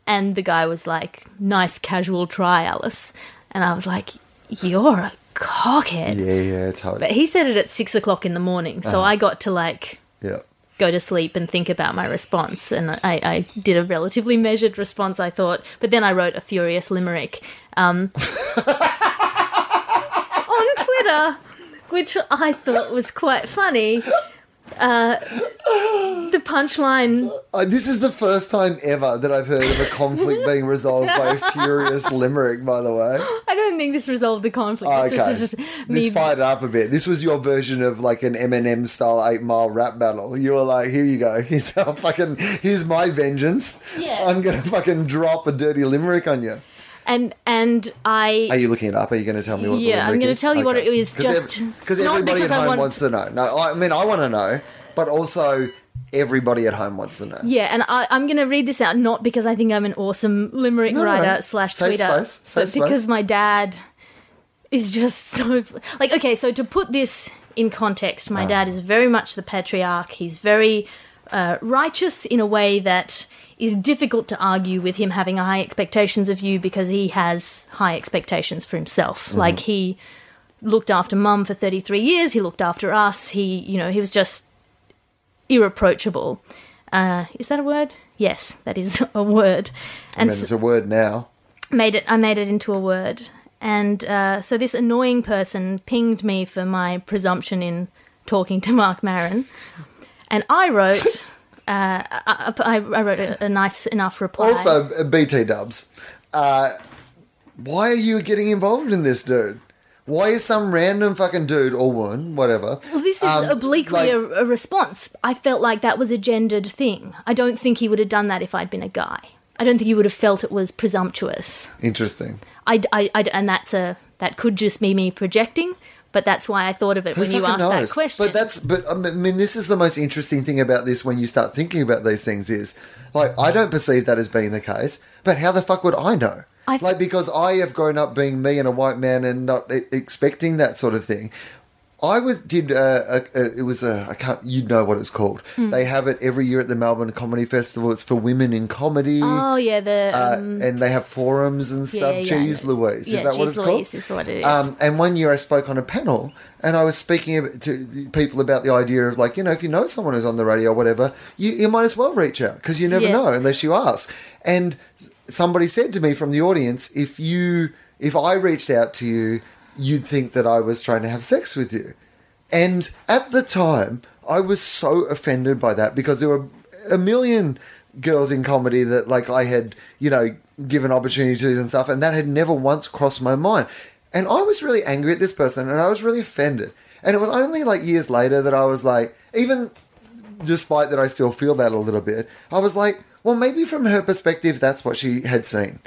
and the guy was like, "Nice casual try, Alice," and I was like, "You're a cockhead." yeah, yeah, totally. But he said it at six o'clock in the morning, so I got to like yeah. go to sleep and think about my response. And I, I did a relatively measured response, I thought. But then I wrote a furious limerick um, on Twitter, which I thought was quite funny. Uh, the punchline Uh, this is the first time ever that I've heard of a conflict being resolved by a furious limerick. By the way, I don't think this resolved the conflict. Oh, This okay. this fired up a bit. This was your version of like an Eminem style Eight Mile rap battle. You were like, "Here you go. Here's our fucking. Here's my vengeance. Yeah. I'm gonna fucking drop a dirty limerick on you." And and I Are you looking it up? Are you going to tell me what? Yeah, the I'm gonna tell you what it is, just- because everybody because at home want- wants to know. No, I mean I want to know, but also everybody at home wants to know. Yeah, and I, I'm going to read this out not because I think I'm an awesome limerick No, writer no. slash tweeter, space, but because my dad is just so like okay. So to put this in context, my dad is very much the patriarch. He's very uh, righteous in a way that is difficult to argue with him having high expectations of you because he has high expectations for himself. Mm-hmm. Like he looked after mum for 33 years. He looked after us. He, you know, he was just irreproachable. Uh, is that a word? Yes, that is a word. I And mean, it's a word now. made it. I made it into a word. And uh, so this annoying person pinged me for my presumption in talking to Marc Maron, and I wrote. Uh, I, I, wrote a, a nice enough reply. Also, BT Dubs, uh, why are you getting involved in this, dude? Why is some random fucking dude or woman, whatever? Well, this is um, obliquely like- a, a response. I felt like that was a gendered thing. I don't think he would have done that if I'd been a guy. I don't think he would have felt it was presumptuous. Interesting. I, I, I- and that's a that could just be me projecting, but that's why I thought of it Who when you asked knows? that question. But that's but I mean this is the most interesting thing about this when you start thinking about these things is like I don't perceive that as being the case, but how the fuck would I know? I- like because I have grown up being me and a white man and not expecting that sort of thing. I was did uh, a, a, it was a I can't you know what it's called. Hmm. They have it every year at the Melbourne Comedy Festival. It's for women in comedy. Oh yeah, the uh, um, and they have forums and stuff. yeah, yeah. Cheese Louise, is Yeah, that what it's Louise called? is what it is. Um, and one year I spoke on a panel, and I was speaking to people about the idea of like, you know, if you know someone who's on the radio or whatever, you, you might as well reach out because you never Yeah. know unless you ask. And somebody said to me from the audience, if you, if I reached out to you, you'd think that I was trying to have sex with you. And at the time, I was so offended by that because there were a million girls in comedy that like I had, you know, given opportunities and stuff, and that had never once crossed my mind. And I was really angry at this person and I was really offended. And it was only like years later that I was like, even despite that I still feel that a little bit, I was like, well, maybe from her perspective, that's what she had seen.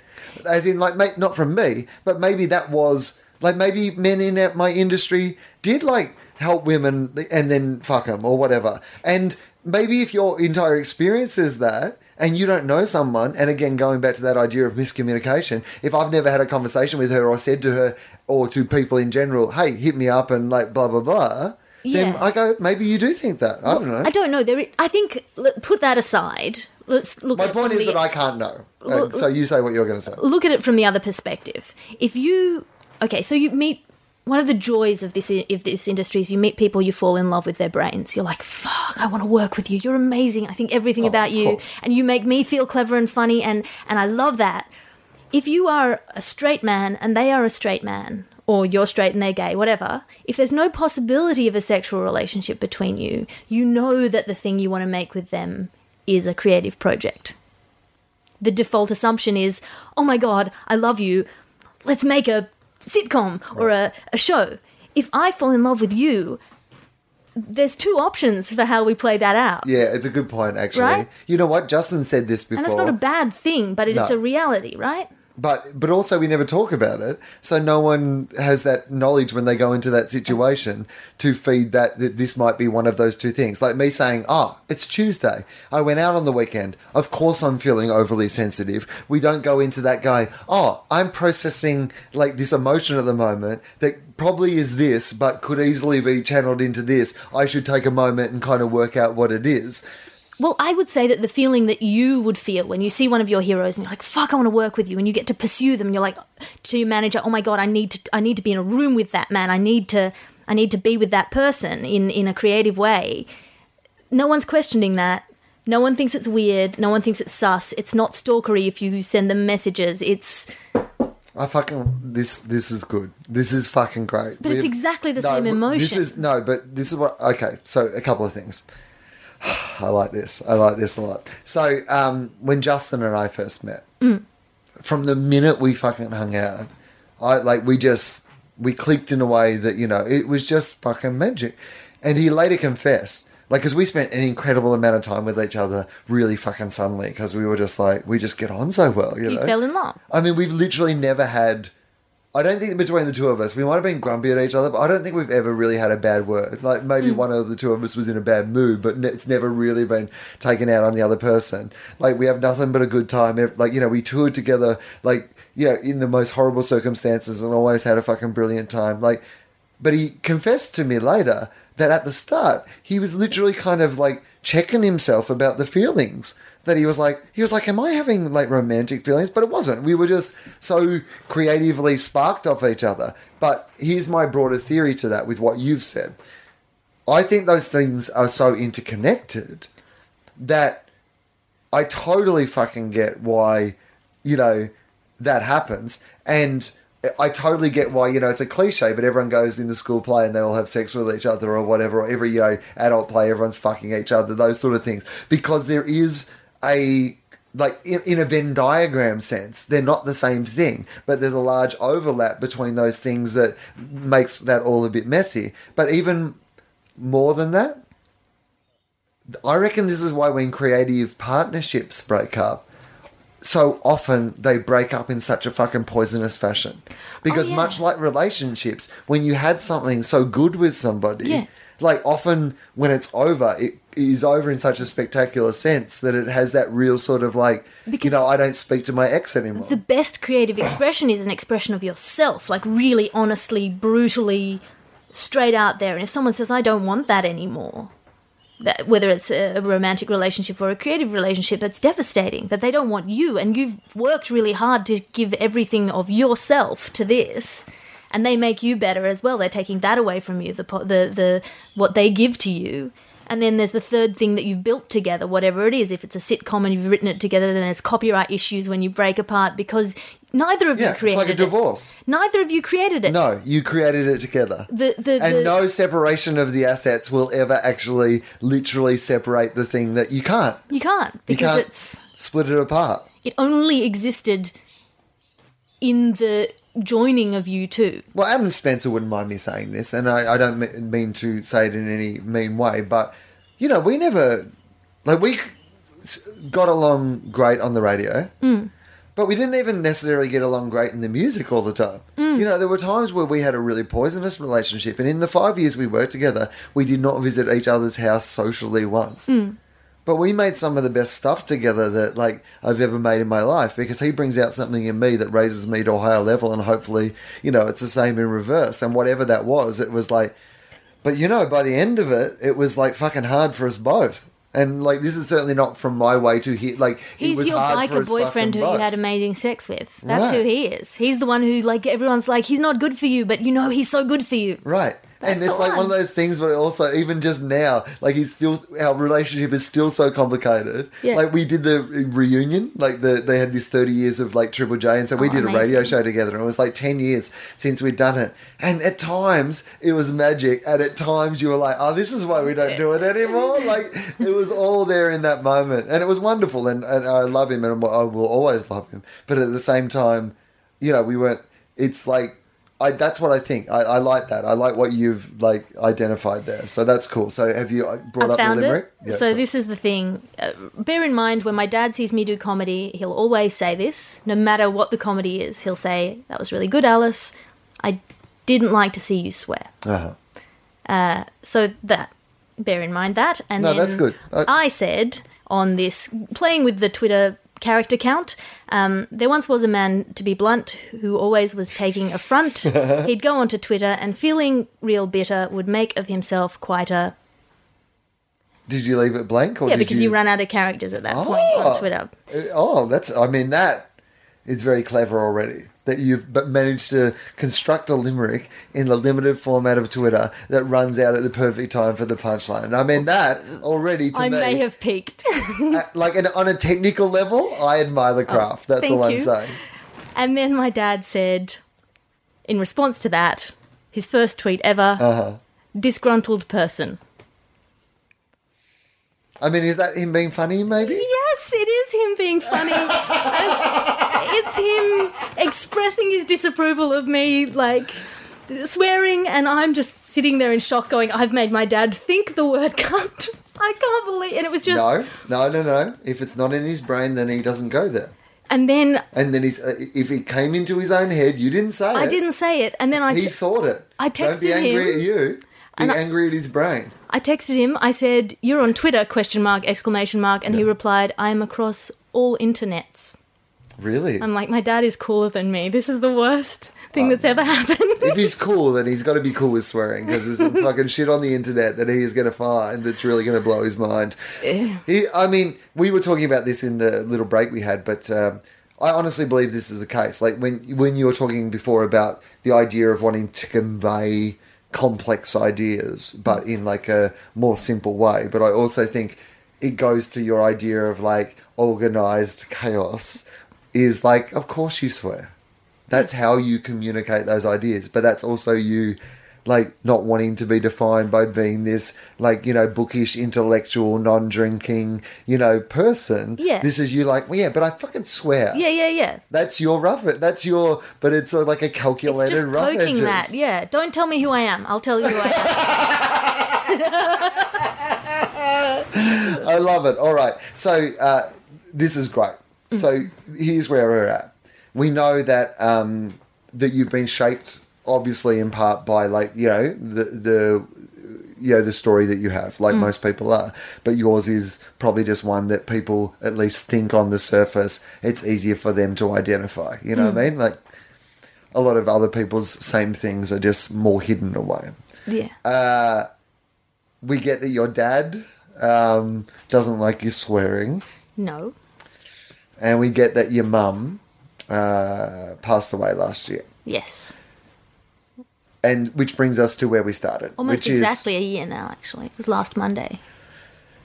As in, like, not from me, but maybe that was, like, maybe men in my industry did, like, help women and then fuck them or whatever. And maybe if your entire experience is that, and you don't know someone, and again, going back to that idea of miscommunication, if I've never had a conversation with her or said to her or to people in general, hey, hit me up and like blah, blah, blah, then I go, maybe you do think that. I don't know. I don't know. There, I think let- put that aside. Let's look. My point is the- that I can't know. Uh, so you say what you're going to say. look at it from the other perspective. If you okay, so you meet one of the joys of this of this industry is you meet people, you fall in love with their brains. You're like, fuck, I want to work with you. You're amazing. I think everything oh, about Oh, of you, course. and you make me feel clever and funny, and and I love that. If you are a straight man and they are a straight man, or you're straight and they're gay, whatever, if there's no possibility of a sexual relationship between you, you know that the thing you want to make with them is a creative project the default assumption is, oh my god, I love you, let's make a sitcom or a, a show. If I fall in love with you, there's two options for how we play that out. Yeah, it's a good point, actually. Right? You know what? Justin said this before. And that's not a bad thing, but it's No. a reality, right? But but also we never talk about it. So no one has that knowledge when they go into that situation to feed that that this might be one of those two things. Like me saying oh it's tuesday. I went out on the weekend. Of course i'm feeling overly sensitive. We don't go into that going oh i'm processing like this emotion at the moment that probably is this but could easily be channeled into this. I should take a moment and kind of work out what it is Well, I would say that the feeling that you would feel when you see one of your heroes and you're like, "Fuck, I want to work with you," and you get to pursue them, and you're like, to your manager, "Oh my god, I need to, I need to be in a room with that man. I need to, I need to be with that person in in a creative way." No one's questioning that. No one thinks it's weird. No one thinks it's sus. It's not stalkery if you send them messages. It's I fucking this this is good. This is fucking great. But it's exactly the same emotion. This is no, but this is what. Okay, so a couple of things. I like this. I like this a lot. So um, when Justin and I first met, Mm. from the minute we fucking hung out, I like we just we clicked in a way that you know it was just fucking magic. And he later confessed, like, because we spent an incredible amount of time with each other, really fucking suddenly, because we were just like we just get on so well. You, you know, fell in love. I mean, we've literally never had. I don't think between the two of us, we might have been grumpy at each other, but I don't think we've ever really had a bad word. Like maybe hmm. one of the two of us was in a bad mood, but it's never really been taken out on the other person. Like we have nothing but a good time. Like you know, we toured together, like you know, in the most horrible circumstances, and always had a fucking brilliant time. Like, but he confessed to me later that at the start he was literally kind of like checking himself about the feelings that he was like he was like am i having like romantic feelings? But it wasn't. We were just so creatively sparked off each other. But here's my broader theory to that with what you've said. I think those things are so interconnected that i totally fucking get why you know that happens. And I totally get why, you know, it's a cliche, but everyone goes in the school play and they all have sex with each other or whatever, or every, you know, adult play, everyone's fucking each other, those sort of things. Because there is a, like, in, in a Venn diagram sense, they're not the same thing, but there's a large overlap between those things that makes that all a bit messy. But even more than that, I reckon this is why when creative partnerships break up, so often they break up in such a fucking poisonous fashion. Oh, because yeah. much like relationships, when you had something so good with somebody, Yeah. like often when it's over, it is over in such a spectacular sense that it has that real sort of like, because you know, I don't speak to my ex anymore. the best creative expression is an expression of yourself, like really honestly, brutally straight out there. And if someone says, I don't want that anymore, that, whether it's a romantic relationship or a creative relationship, that's devastating. That they don't want you, and you've worked really hard to give everything of yourself to this, and they make you better as well. They're taking that away from you, the the the what they give to you. And then there's the third thing that you've built together, whatever it is. If it's a sitcom and you've written it together, then there's copyright issues when you break apart because neither of Yeah, you created it. it's like a it. divorce. Neither of you created it. No, you created it together. The the, and the no separation of the assets will ever actually literally separate the thing that you can't. you can't You because can't it's split it apart. it only existed in the joining of you two. Well, Adam Spencer wouldn't mind me saying this, and I, I don't mean to say it in any mean way, but you know, we never like we got along great on the radio, mm. but we didn't even necessarily get along great in the music all the time. Mm. You know, there were times where we had a really poisonous relationship, and in the five years we worked together, we did not visit each other's house socially once. Mm. But we made some of the best stuff together that like I've ever made in my life because he brings out something in me that raises me to a higher level and hopefully, you know, it's the same in reverse. And whatever that was, it was like but you know, by the end of it, it was like fucking hard for us both. And like this is certainly not from my way to hit like He's was your biker boyfriend who fucking you had amazing sex with. That's Right. who he is. He's the one who like everyone's like he's not good for you, but you know he's so good for you. Right. And it's like one of those things but also even just now like he's still our relationship is still so complicated. Yeah. like we did the reunion like the they had this 30 years of like triple j and so we Oh, did a radio show together and it was like 10 years since we'd done it. And at times it was magic and at times you were like oh this is why we don't do it anymore. Like it was all there in that moment and it was wonderful and, and i love him and i will always love him. But at the same time you know we weren't it's like I, that's what I think. I, I like that. I like what you've like identified there. So that's cool. So have you uh, brought I up the limerick? Yeah, so this is the thing. Uh, bear in mind when my dad sees me do comedy, he'll always say this. No matter what the comedy is, he'll say, "That was really good, Alice. I didn't like to see you swear." Uh-huh. Uh, so that bear in mind that. And No, then that's good. I said on this playing with the Twitter character count. Um, there once was a man, to be blunt, who always was taking affront. He'd go onto Twitter and, feeling real bitter, would make of himself quite a Did you leave it blank? Or yeah, because you ran out of characters at that point Oh. on Twitter. Uh, Oh, that's. I mean, that is very clever already. That you've but managed to construct a limerick in the limited format of Twitter that runs out at the perfect time for the punchline. I mean, that already to I me, may have peaked. uh, like an, on a technical level, I admire the craft. that's Oh, thank all I'm you. saying. and then my dad said, in response to that, his first tweet ever, Uh-huh. disgruntled person. I mean, is that him being funny? Maybe. Yes, it is him being funny. it's, him expressing his disapproval of me, like swearing, and I'm just sitting there in shock, going, "I've made my dad think the word cunt." I can't believe, and it was just, No, no, no, no. If it's not in his brain, then he doesn't go there. and then And then he's uh, if it came into his own head, you didn't say I it. I didn't say it, and then I, He t- thought it. I texted Don't be angry him, at you. Be I- angry at his brain. I texted him. I said, "You're on Twitter?" Question mark exclamation mark, and he replied, "I am across all internets." Really? I'm like, my dad is cooler than me. This is the worst thing Oh, that's ever happened. if he's cool, then he's got to be cool with swearing because there's some fucking shit on the internet that he is going to find that's really going to blow his mind. He, I mean, we were talking about this in the little break we had, but um, I honestly believe this is the case. Like when when you were talking before about the idea of wanting to convey complex ideas, but in like a more simple way. But I also think it goes to your idea of like organized chaos. Is like, of course you swear that's how you communicate those ideas but that's also you like not wanting to be defined by being this like you know bookish intellectual non-drinking you know person Yeah. this is you like well yeah but i fucking swear yeah, yeah, yeah. that's your rough it that's your but it's uh, like a calculated It's just rough poking edges that. Yeah. Don't tell me who I am. I'll tell you who I am. I love it. All right. So uh, this is great. So here's where we're at. We know that um, that you've been shaped, obviously, in part by like you know the the you know the story that you have, like most people are. But yours is probably just one that people at least think on the surface it's easier for them to identify. You know what I mean? Like a lot of other people's same things are just more hidden away. Yeah. Uh, we get that your dad um, doesn't like you swearing, no. And we get that your mum uh, passed away last year. Yes. And which brings us to where we started, Almost which is exactly a year now, actually. It was last Monday.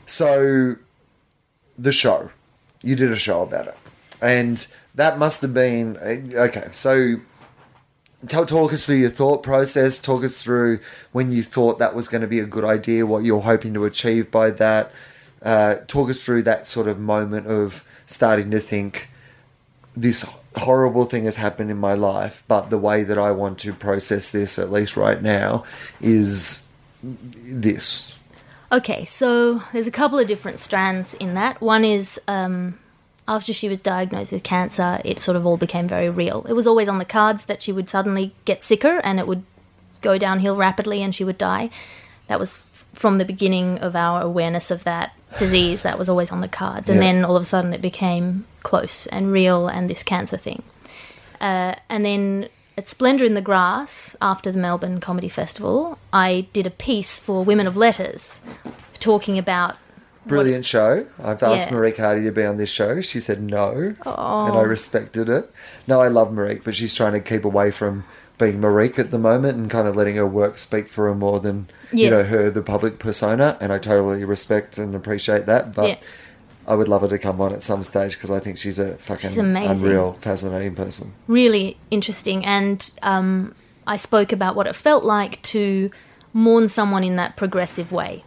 So, the show, you did a show about it, and that must have been okay. So, tell, talk us through your thought process. Talk us through when you thought that was going to be a good idea, what you're hoping to achieve by that. Uh, talk us through that sort of moment of starting to think this horrible thing has happened in my life, but the way that I want to process this, at least right now, is this. Okay, so there's a couple of different strands in that. One is um, after she was diagnosed with cancer, it sort of all became very real. It was always on the cards that she would suddenly get sicker and it would go downhill rapidly and she would die. That was from the beginning of our awareness of that disease, that was always on the cards. And Yeah. then all of a sudden it became close and real and this cancer thing. Uh, and then at Splendour in the Grass, after the Melbourne Comedy Festival, I did a piece for Women of Letters talking about. Brilliant show. I've asked Yeah. Marieke Hardy to be on this show. She said no, and I respected it. No, I love Marieke, but she's trying to keep away from being Marieke at the moment and kind of letting her work speak for her more than you know her, the public persona. And I totally respect and appreciate that. But Yeah. I would love her to come on at some stage because I think she's a fucking She's unreal, fascinating person. really interesting. And um, I spoke about what it felt like to mourn someone in that progressive way,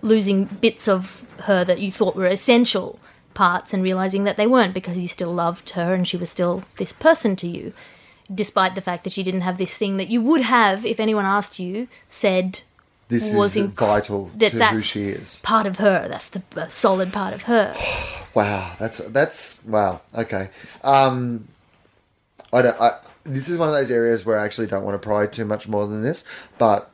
losing bits of her that you thought were essential parts and realizing that they weren't because you still loved her and she was still this person to you, despite the fact that she didn't have this thing that you would have if anyone asked you, said, This Was is inc- vital that to who she is. part of her. That's the a solid part of her. Wow, that's that's wow. Okay, um, I don't. I, this is one of those areas where I actually don't want to pry too much more than this. But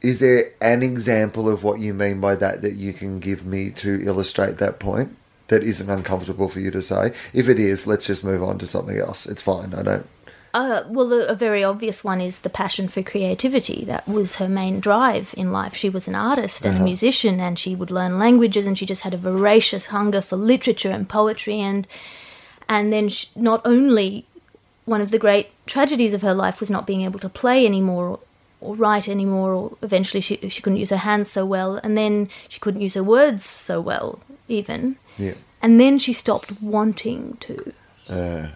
is there an example of what you mean by that that you can give me to illustrate that point? That isn't uncomfortable for you to say. If it is, let's just move on to something else. It's fine. I don't. Uh, well, the, a very obvious one is the passion for creativity. That was her main drive in life. She was an artist and a musician, and she would learn languages, and she just had a voracious hunger for literature and poetry. And and then sh not only one of the great tragedies of her life was not being able to play anymore or, or write anymore, or eventually she she couldn't use her hands so well, and then she couldn't use her words so well even. Yeah. And then she stopped wanting to Uh,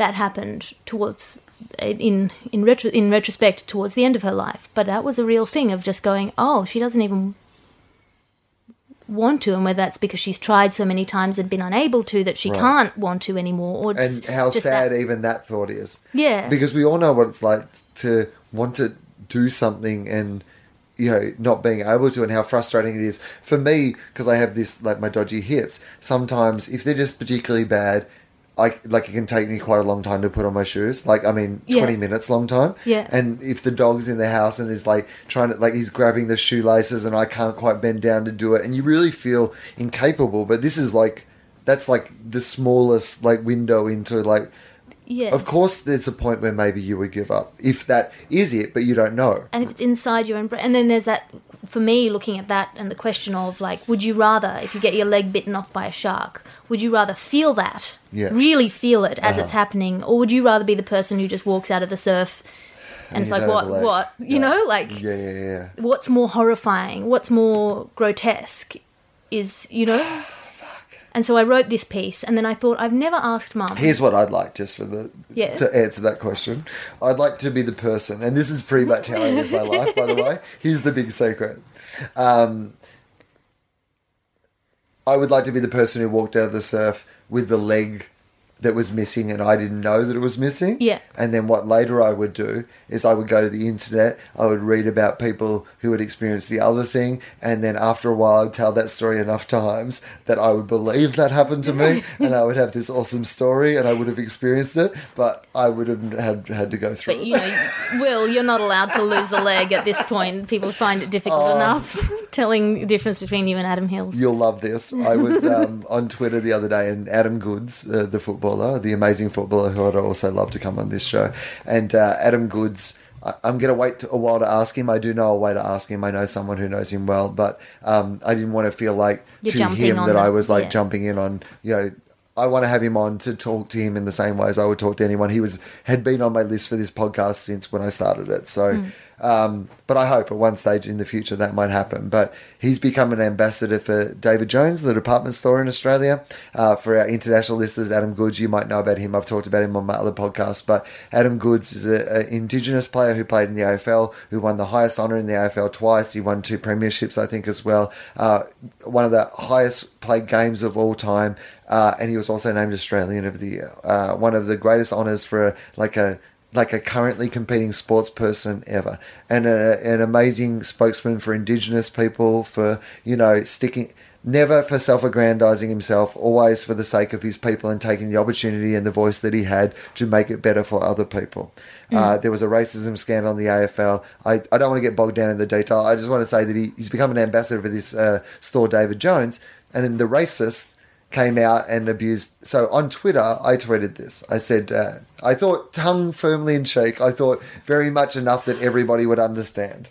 that happened towards in in retro, in retrospect towards the end of her life but that was a real thing of just going oh she doesn't even want to and whether that's because she's tried so many times and been unable to that she Right. can't want to anymore or and just- how just sad that- even that thought is. Yeah. Because we all know what it's like to want to do something and you know not being able to and how frustrating it is for me because I have this like my dodgy hips. Sometimes if they're just particularly bad, I like it can take me quite a long time to put on my shoes. Like I mean, Yeah. twenty minutes, long time. Yeah. And if the dog's in the house and is like trying to like he's grabbing the shoelaces and I can't quite bend down to do it, and you really feel incapable. But this is like that's like the smallest like window into like yeah of course, there's a point where maybe you would give up if that is it, but you don't know. and if it's inside your own brain and then there's that for me looking at that and the question of like would you rather if you get your leg bitten off by a shark would you rather feel that Yeah. really feel it as Uh-huh. it's happening or would you rather be the person who just walks out of the surf and, it's like what what you Yeah. know like Yeah, yeah, yeah. what's more horrifying what's more grotesque is you know and so i wrote this piece and then i thought i've never asked mum Here's what I'd like, just for the Yeah. to answer that question. I'd like to be the person, and this is pretty much how I live my life. By the way, here's the big secret. Um, I would like to be the person who walked out of the surf with the leg that was missing, and I didn't know that it was missing. Yeah. And then what later I would do is I would go to the internet, I would read about people who had experienced the other thing, and then after a while I'd tell that story enough times that I would believe that happened to me, and I would have this awesome story, and I would have experienced it, but I would have had had to go through but it. you know will you're not allowed to lose a leg at this point people find it difficult Oh. enough telling the difference between you and adam hills You'll love this. I was um, on Twitter the other day, and Adam Goodes, uh, the footballer, the amazing footballer who I'd also love to come on this show, and uh, Adam Goodes I, I'm going to wait a while to ask him. I do know a way to ask him. I know someone who knows him well, but um, I didn't want to feel like You're to him that I was like yeah. jumping in on, you know, I want to have him on to talk to him in the same way as I would talk to anyone. He was had been on my list for this podcast since when I started it. So, Hmm. Um, but I hope at one stage in the future that might happen. But he's become an ambassador for David Jones, the department store in Australia. Uh, for our international listeners, Adam Goodes, you might know about him. I've talked about him on my other podcasts. But Adam Goodes is an Indigenous player who played in the AFL, who won the highest honour in the AFL twice. He won two premierships, I think, as well. Uh, one of the highest played games of all time. Uh, and he was also named Australian of the Year. Uh, one of the greatest honours for like a like a currently competing sports person ever, and a, an amazing spokesman for Indigenous people. For you know sticking. Never for self-aggrandizing himself, always for the sake of his people and taking the opportunity and the voice that he had to make it better for other people. Uh, there was a racism scandal in the AFL. I, I don't want to get bogged down in the detail. I just want to say that he, he's become an ambassador for this uh, store, David Jones, and in the racists came out and abused. So on Twitter, I tweeted this. I said, uh, I thought tongue firmly in cheek. I thought very much enough that everybody would understand.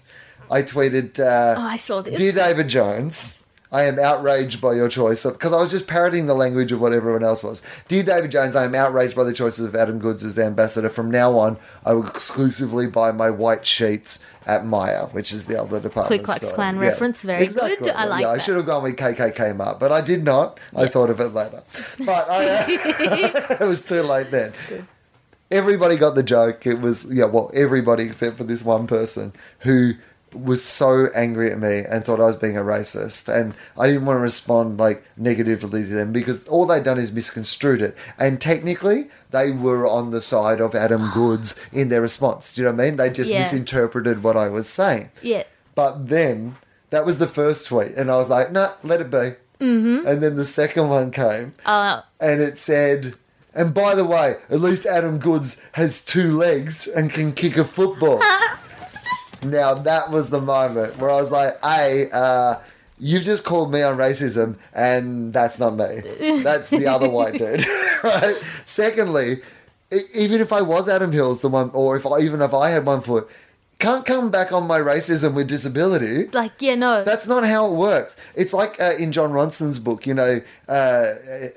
I tweeted, uh, Oh, I saw this. Dear David Jones, I am outraged by your choice because I was just parroting the language of what everyone else was. Dear David Jones, I am outraged by the choices of Adam Goodes as ambassador. From now on, I will exclusively buy my white sheets at Myer, which is the other department Ku Klux. Klan reference, very good. I like yeah, I should have gone with KKK Mart, but I did not. I thought of it later, but I, uh, it was too late then. Everybody got the joke. It was yeah, well, everybody except for this one person who was so angry at me and thought I was being a racist, and I didn't want to respond like negatively to them because all they'd done is misconstrued it, and technically they were on the side of Adam Goodes in their response. Do you know what I mean? They just Yeah. misinterpreted what I was saying. Yeah. But then that was the first tweet, and I was like, "Nah, let it be." Mm-hmm. And then the second one came, Uh, and it said, "And by the way, at least Adam Goodes has two legs and can kick a football." now that was the moment where I was like, "Hey, uh, you've just called me on racism, and that's not me. That's the other white dude." right? Secondly, even if I was Adam Hills, the one, or if I, even if I had one foot. Can't come back on my racism with disability. like, yeah, no. That's not how it works. It's like uh, in Jon Ronson's book, you know, uh,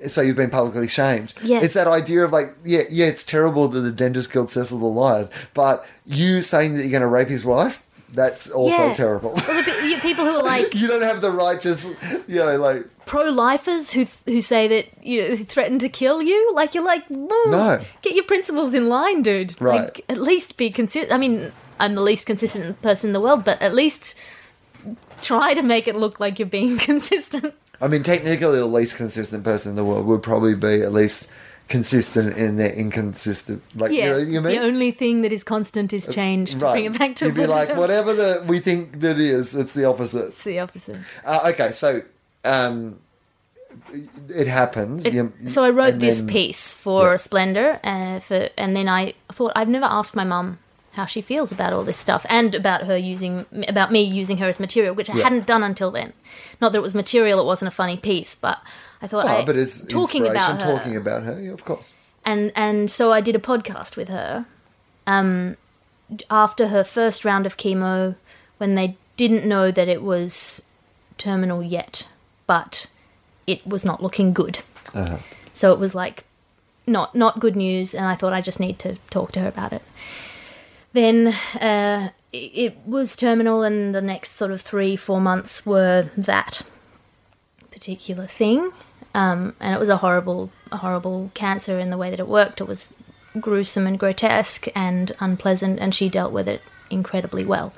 so you've been publicly shamed. Yeah. It's that idea of like, yeah, yeah, it's terrible that the dentist killed Cecil the Lion, but you saying that you're going to rape his wife, that's also Yeah. terrible. Well, the people who are like you don't have the right just, you know, like, pro-lifers who who say that you know, who threaten to kill you. Like you're like, no, get your principles in line, dude. Right. Like at least be consistent. I mean, I'm the least consistent person in the world, but at least try to make it look like you're being consistent. I mean, technically, the least consistent person in the world would probably be at least consistent in their inconsistent, like, you Yeah, know, you mean? the only thing that is constant is change. To bring it back to You'd be like, whatever the, we think that is, it's the opposite. It's the opposite. Uh, okay, so um, it happens. It- you- so I wrote this then- piece for Yeah. Splendor, uh, for, and then I thought I've never asked my mum how she feels about all this stuff and about her using about me using her as material, which I Yeah. hadn't done until then. Not that it was material; it wasn't a funny piece, but I thought Oh, I, but it's talking about her, talking about her, yeah, of course. and and so I did a podcast with her. Um, after her first round of chemo, when they didn't know that it was terminal yet, but it was not looking good. Uh-huh. So it was like not not good news, and I thought I just need to talk to her about it. Then uh, it, was terminal, and the next sort of three four months were that particular thing, um, and it was a horrible a horrible cancer in the way that it worked. It was gruesome and grotesque and unpleasant, and she dealt with it incredibly well.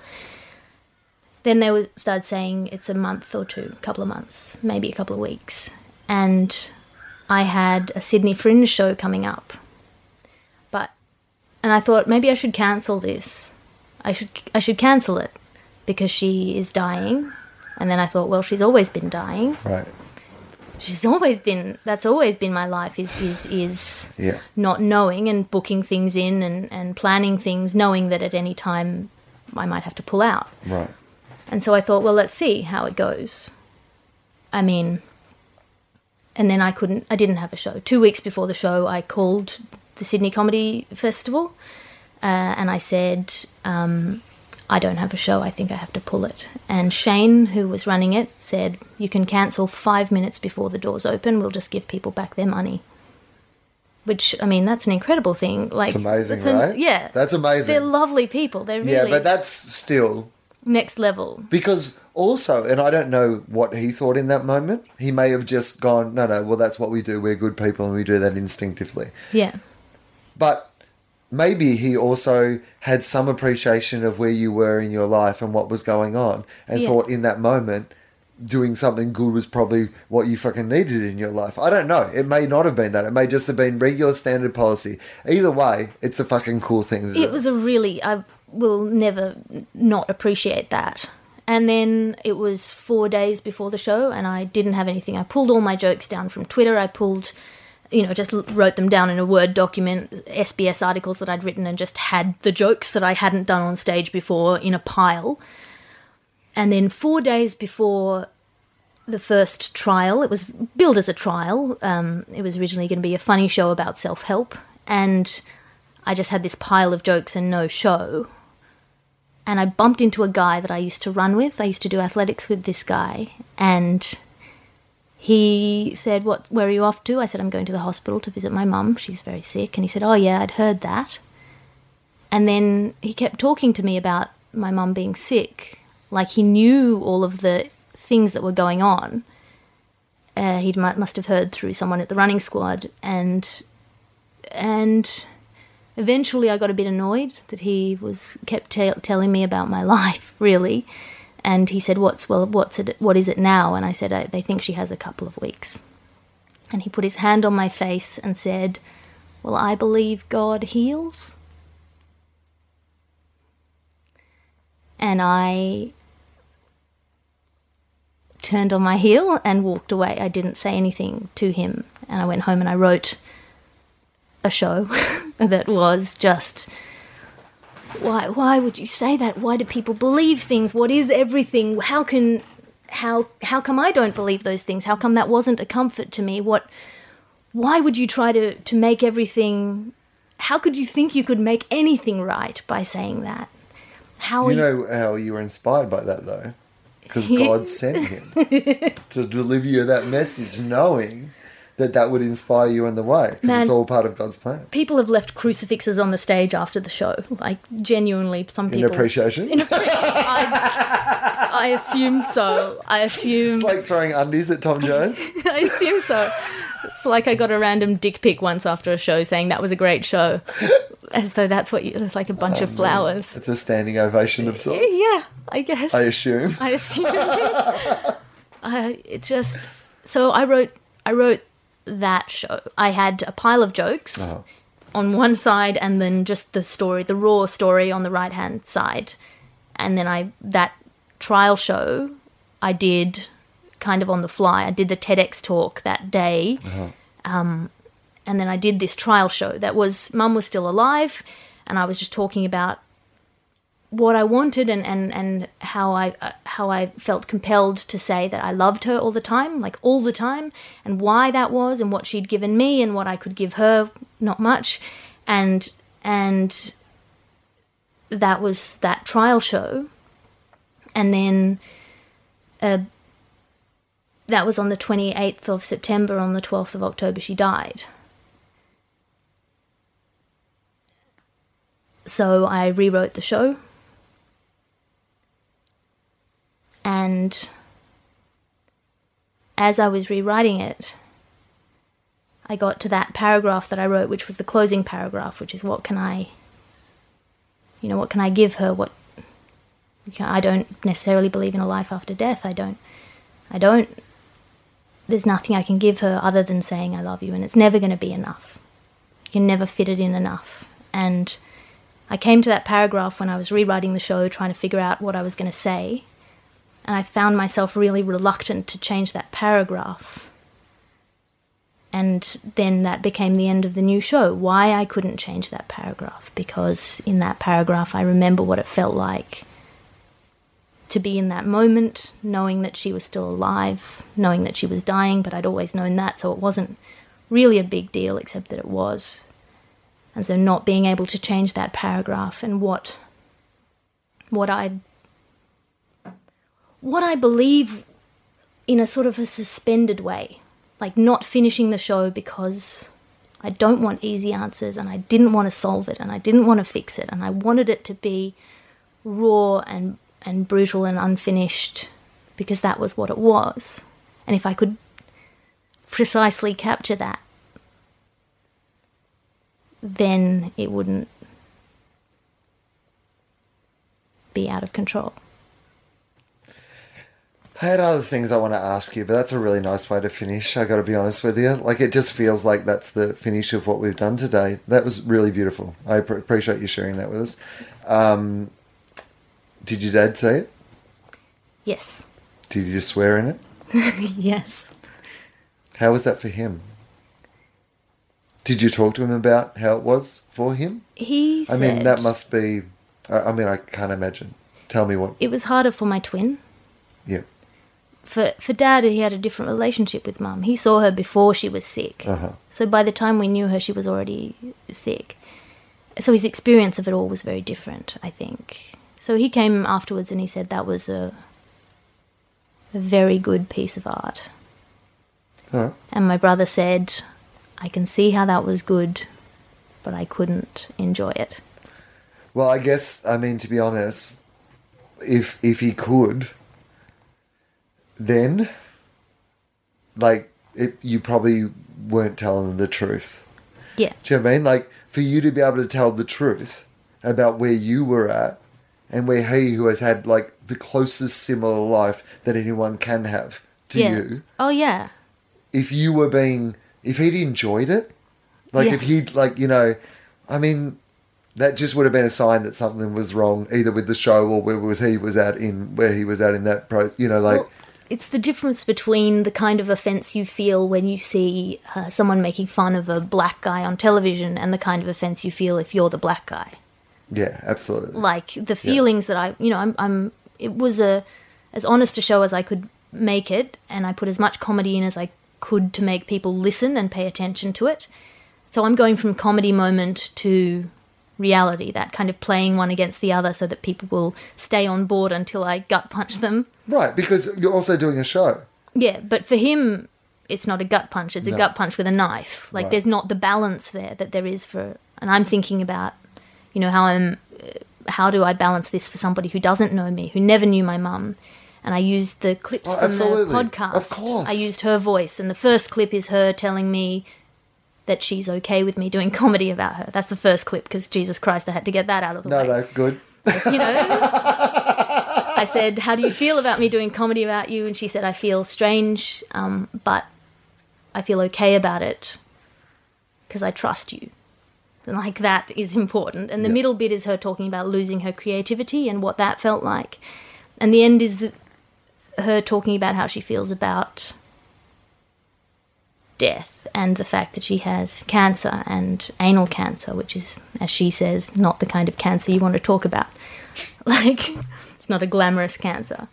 Then they would start saying it's a month or two, a couple of months, maybe a couple of weeks, and I had a Sydney Fringe show coming up. And I thought maybe I should cancel this. I should I should cancel it because she is dying. And then I thought, well, she's always been dying. Right. She's always been that's always been my life is is is Yeah. not knowing and booking things in and, and planning things, knowing that at any time I might have to pull out. Right. And so I thought, well, let's see how it goes. I mean, and then I couldn't, I didn't have a show. Two weeks before the show, I called the Sydney Comedy Festival uh, and I said, um, I don't have a show. I think I have to pull it. And Shane, who was running it, said, You can cancel five minutes before the doors open. We'll just give people back their money. Which, I mean, that's an incredible thing. Like, It's amazing, that's an- right? yeah. That's amazing. They're lovely people. They're really yeah, but that's still next level. because also, and I don't know what he thought in that moment. He may have just gone, no, no, well, that's what we do. We're good people and we do that instinctively. Yeah. But maybe he also had some appreciation of where you were in your life and what was going on and Yeah. thought in that moment doing something good was probably what you fucking needed in your life. I don't know. It may not have been that. It may just have been regular standard policy. Either way, it's a fucking cool thing do. It was a really, I will never not appreciate that. And then it was four days before the show, and I didn't have anything. I pulled all my jokes down from Twitter. I pulled, you know, just wrote them down in a Word document, SBS articles that I'd written, and just had the jokes that I hadn't done on stage before in a pile. And then four days before the first trial, it was billed as a trial. Um, it was originally going to be a funny show about self help, and I just had this pile of jokes and no show. And I bumped into a guy that I used to run with. I used to do athletics with this guy, and he said, "What? Where are you off to?" I said, "I'm going to the hospital to visit my mum. She's very sick." And he said, "Oh yeah, I'd heard that." And then he kept talking to me about my mum being sick, like he knew all of the things that were going on. Uh, he must have heard through someone at the running squad, and and eventually I got a bit annoyed that he was kept te- telling me about my life, really. And he said, "What's well? What's it? What is it now?" And I said, I, "They think she has a couple of weeks." And he put his hand on my face and said, "Well, I believe God heals." And I turned on my heel and walked away. I didn't say anything to him, and I went home and I wrote a show that was just why why would you say that? Why do people believe things? What is everything? How can how how come i don't believe those things? How come that wasn't a comfort to me? What why would you try to to make everything how could you think you could make anything right by saying that? How You know how you were inspired by that though? Because God sent him to deliver you that message, knowing that that would inspire you in the way. Because it's all part of God's plan. people have left crucifixes on the stage after the show like genuinely some In appreciation. In appreciation. I, I assume so. I assume. it's like throwing undies at Tom Jones. I assume so. It's like I got a random dick pic once after a show saying that was a great show, as though that's what you. It's like a bunch of um, flowers. It's a standing ovation of sorts. Yeah, I guess. I assume. I assume. I it just so I wrote I wrote that show. I had a pile of jokes Uh-huh. on one side, and then just the story, the raw story on the right hand side, and then I that trial show I did kind of on the fly. I did the TEDx talk that day. Um, and then I did this trial show that was mum was still alive and I was just talking about what I wanted and, and, and how I uh, how I felt compelled to say that I loved her all the time, like all the time, and why that was, and what she'd given me, and what I could give her, not much, and and that was that trial show, and then uh, that was on the twenty eighth of September. On the twelfth of October, she died. So I rewrote the show and as I was rewriting it, I got to that paragraph that I wrote, which was the closing paragraph, which is what can I, you know, what can I give her? What I don't necessarily believe in a life after death. I don't, I don't. There's nothing I can give her other than saying I love you, and it's never going to be enough. You can never fit it in enough. And I came to that paragraph when I was rewriting the show, trying to figure out what I was going to say and I found myself really reluctant to change that paragraph. And then that became the end of the new show. Why I couldn't change that paragraph? Because in that paragraph, I remember what it felt like to be in that moment, knowing that she was still alive, knowing that she was dying, but I'd always known that, so it wasn't really a big deal, except that it was. And so not being able to change that paragraph and what what I what I believe in a sort of a suspended way. Like not finishing the show because I don't want easy answers and I didn't want to solve it and I didn't want to fix it and I wanted it to be raw and and brutal and unfinished because that was what it was. And if I could precisely capture that, then it wouldn't be out of control. I had other things I want to ask you, but that's a really nice way to finish. I got to be honest with you. Like it just feels like that's the finish of what we've done today. That was really beautiful. I pr- appreciate you sharing that with us. Um, did your dad say it? Yes. Did you swear in it? yes. How was that for him? Did you talk to him about how it was for him? He I mean, that must be. I I mean, I can't imagine. Tell me what. it was harder for my twin. Yeah. For for dad, he had a different relationship with mum. He saw her before she was sick. Uh huh. So by the time we knew her, she was already sick. So his experience of it all was very different, I think. So he came afterwards and he said that was a, a very good piece of art. Right. And my brother said, I can see how that was good, but I couldn't enjoy it. Well, I guess I mean to be honest, if if he could, then like it, you probably weren't telling them the truth. Yeah. Do you know what I mean? Like for you to be able to tell the truth about where you were at and where he who has had like the closest similar life that anyone can have to yeah. you, Oh yeah. if you were being if he'd enjoyed it like Yeah. if he'd like you know i mean that just would have been a sign that something was wrong either with the show or where was he was at in where he was at in that pro you know like Well, it's the difference between the kind of offense you feel when you see uh, someone making fun of a black guy on television and the kind of offense you feel if you're the black guy. yeah absolutely Like the feelings that I, you know, I'm, I'm, it was a as honest a show as I could make it, and I put as much comedy in as I could to make people listen and pay attention to it. So I'm going from comedy moment to reality, that kind of playing one against the other so that people will stay on board until I gut punch them. right because you're also doing a show Yeah, but for him, it's not a gut punch. It's a gut punch with a knife. Like Right. there's not the balance there that there is for. And I'm thinking about, you know, how I'm. Uh, how do I balance this for somebody who doesn't know me, who never knew my mum? And I used the clips Oh, from absolutely. the podcast. Of course. I used her voice, and the first clip is her telling me that she's okay with me doing comedy about her. That's the first clip because Jesus Christ, I had to get that out of the no way no no, good you know. I said, "How do you feel about me doing comedy about you?" And she said, "I feel strange, um, but I feel okay about it because I trust you." And like that is important. And the middle bit is her talking about losing her creativity and what that felt like. And the end is the, her talking about how she feels about death and the fact that she has cancer and anal cancer, which is, as she says, not the kind of cancer you want to talk about. Like, it's not a glamorous cancer.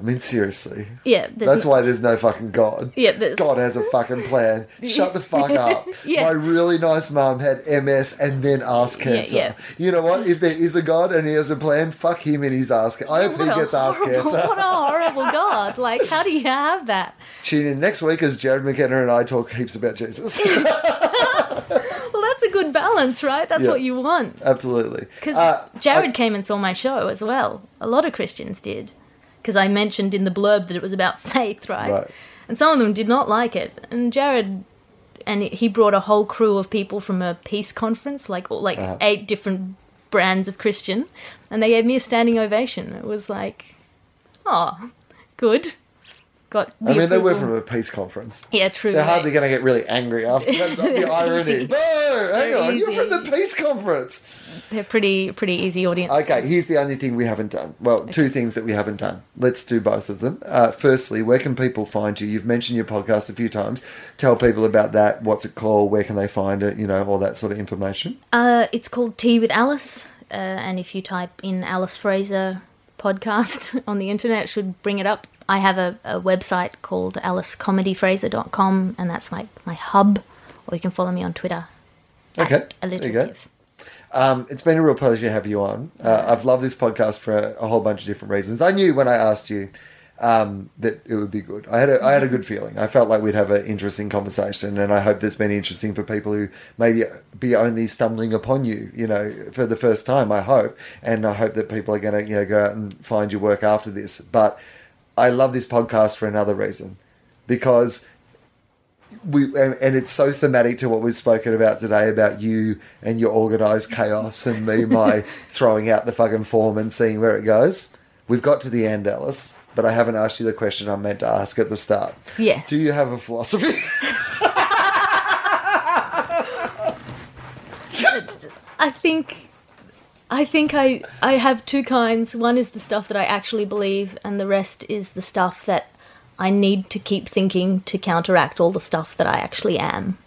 I mean seriously Yeah, that's why there's no fucking god Yeah, there's- god has a fucking plan shut the fuck up Yeah. my really nice mum had ms and then ass cancer yeah. you know what if there is a god and he has a plan fuck him and his ass ca- i hope he gets ass horrible- cancer What a horrible God! Like, how do you have that? Tune in next week as Jarrod McKenna and I talk heaps about Jesus. Well, that's a good balance, right? That's Yeah. what you want. Absolutely. Because Uh, Jarrod came and saw my show as well. A lot of Christians did. Because I mentioned in the blurb that it was about faith, right? Right. And some of them did not like it. And Jarrod, and he brought a whole crew of people from a peace conference, like all- like Uh-huh. eight different brands of Christian, and they gave me a standing ovation. It was like, oh, good. Got. I mean, they were from a peace conference. Yeah, true. They're right. hardly going to get really angry after that. the irony. No, hang They're on. You're from the peace conference. They're pretty pretty easy audience. Okay, here's the only thing we haven't done. Well, two things that we haven't done. Let's do both of them. Uh, firstly, where can people find you? You've mentioned your podcast a few times. Tell people about that. What's it called? Where can they find it? You know, all that sort of information. Uh, it's called Tea with Alice, uh, and if you type in Alice Fraser podcast on the internet, it should bring it up. I have a, a website called alicecomedyfraser.com, and that's my, my hub, or you can follow me on Twitter Okay, there you go. Um, it's been a real pleasure to have you on. Uh, I've loved this podcast for a, a whole bunch of different reasons. I knew when I asked you um, that it would be good. I had a, I had a good feeling. I felt like we'd have an interesting conversation, and I hope that's been interesting for people who maybe be only stumbling upon you, you know, for the first time. I hope, and I hope that people are going to, you know, go out and find your work after this. But I love this podcast for another reason, because we and, and it's so thematic to what we've spoken about today about you and your organized chaos and me my throwing out the fucking form and seeing where it goes we've got to the end alice but i haven't asked you the question i meant to ask at the start Yes. do you have a philosophy I think I think I I have two kinds. One is the stuff that I actually believe and the rest is the stuff that I need to keep thinking to counteract all the stuff that I actually am.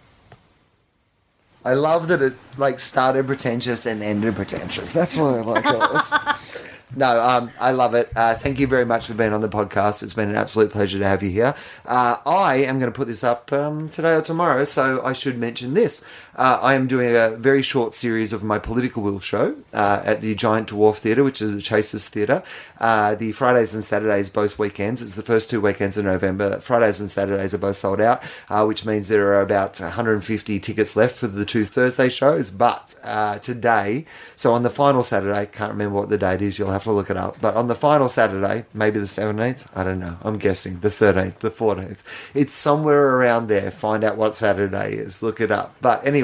i love that it like started pretentious and ended pretentious that's why i like alice No, um, I love it. Uh, thank you very much for being on the podcast. It's been an absolute pleasure to have you here. Uh, I am going to put this up um, today or tomorrow, so I should mention this. Uh, I am doing a very short series of my Political Will show uh, at the Giant Dwarf Theatre, which is the Chasers Theatre. Uh, the Fridays and Saturdays, both weekends. It's the first two weekends of November. Fridays and Saturdays are both sold out, uh, which means there are about 150 tickets left for the two Thursday shows. But uh, today, so on the final Saturday, can't remember what the date is, you'll have to look it up. But on the final Saturday, maybe the 17th, I don't know, I'm guessing, the 13th, the 14th. It's somewhere around there. Find out what Saturday is, look it up. But anyway,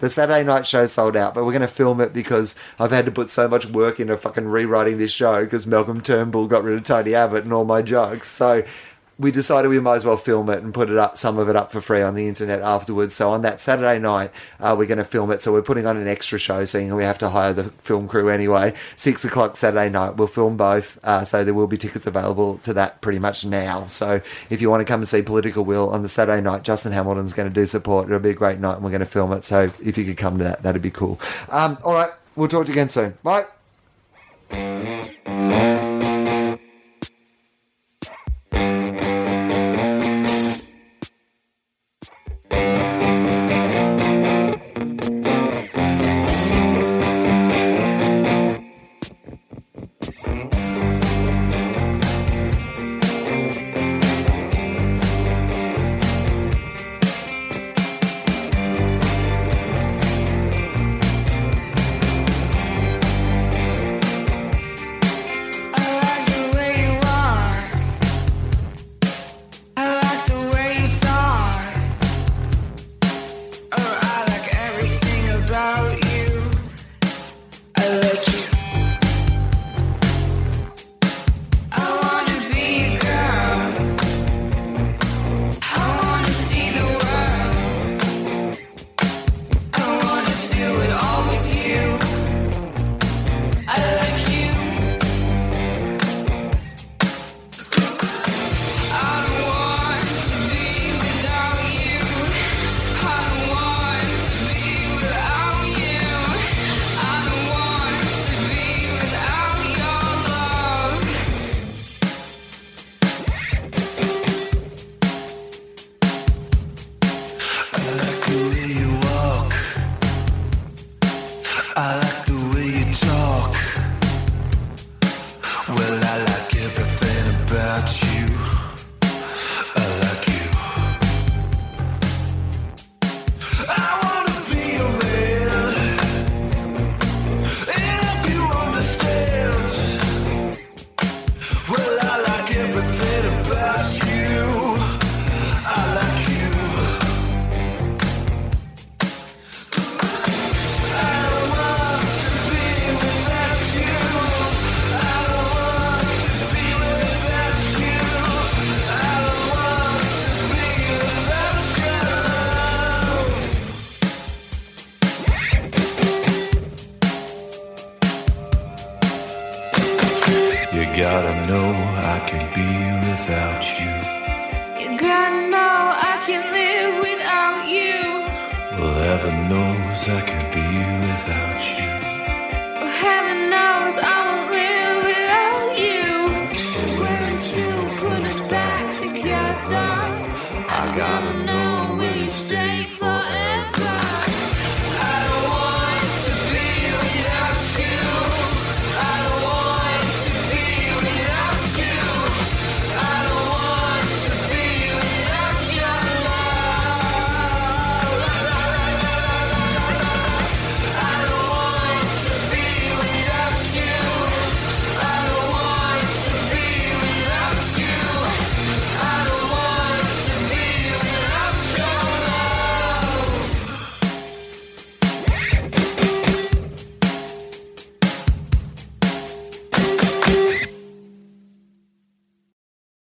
the Saturday night show sold out, but we're going to film it because I've had to put so much work into fucking rewriting this show because Malcolm Turnbull got rid of Tony Abbott and all my jokes. So we decided we might as well film it and put it up, some of it up for free on the internet afterwards. So on that Saturday night, uh, we're going to film it. So we're putting on an extra show, seeing we have to hire the film crew anyway. Six o'clock Saturday night, we'll film both. Uh, so there will be tickets available to that pretty much now. So if you want to come and see Political Will on the Saturday night, Justin Hamilton's going to do support. It'll be a great night, and we're going to film it. So if you could come to that, that'd be cool. Um, all right, we'll talk to you again soon. Bye.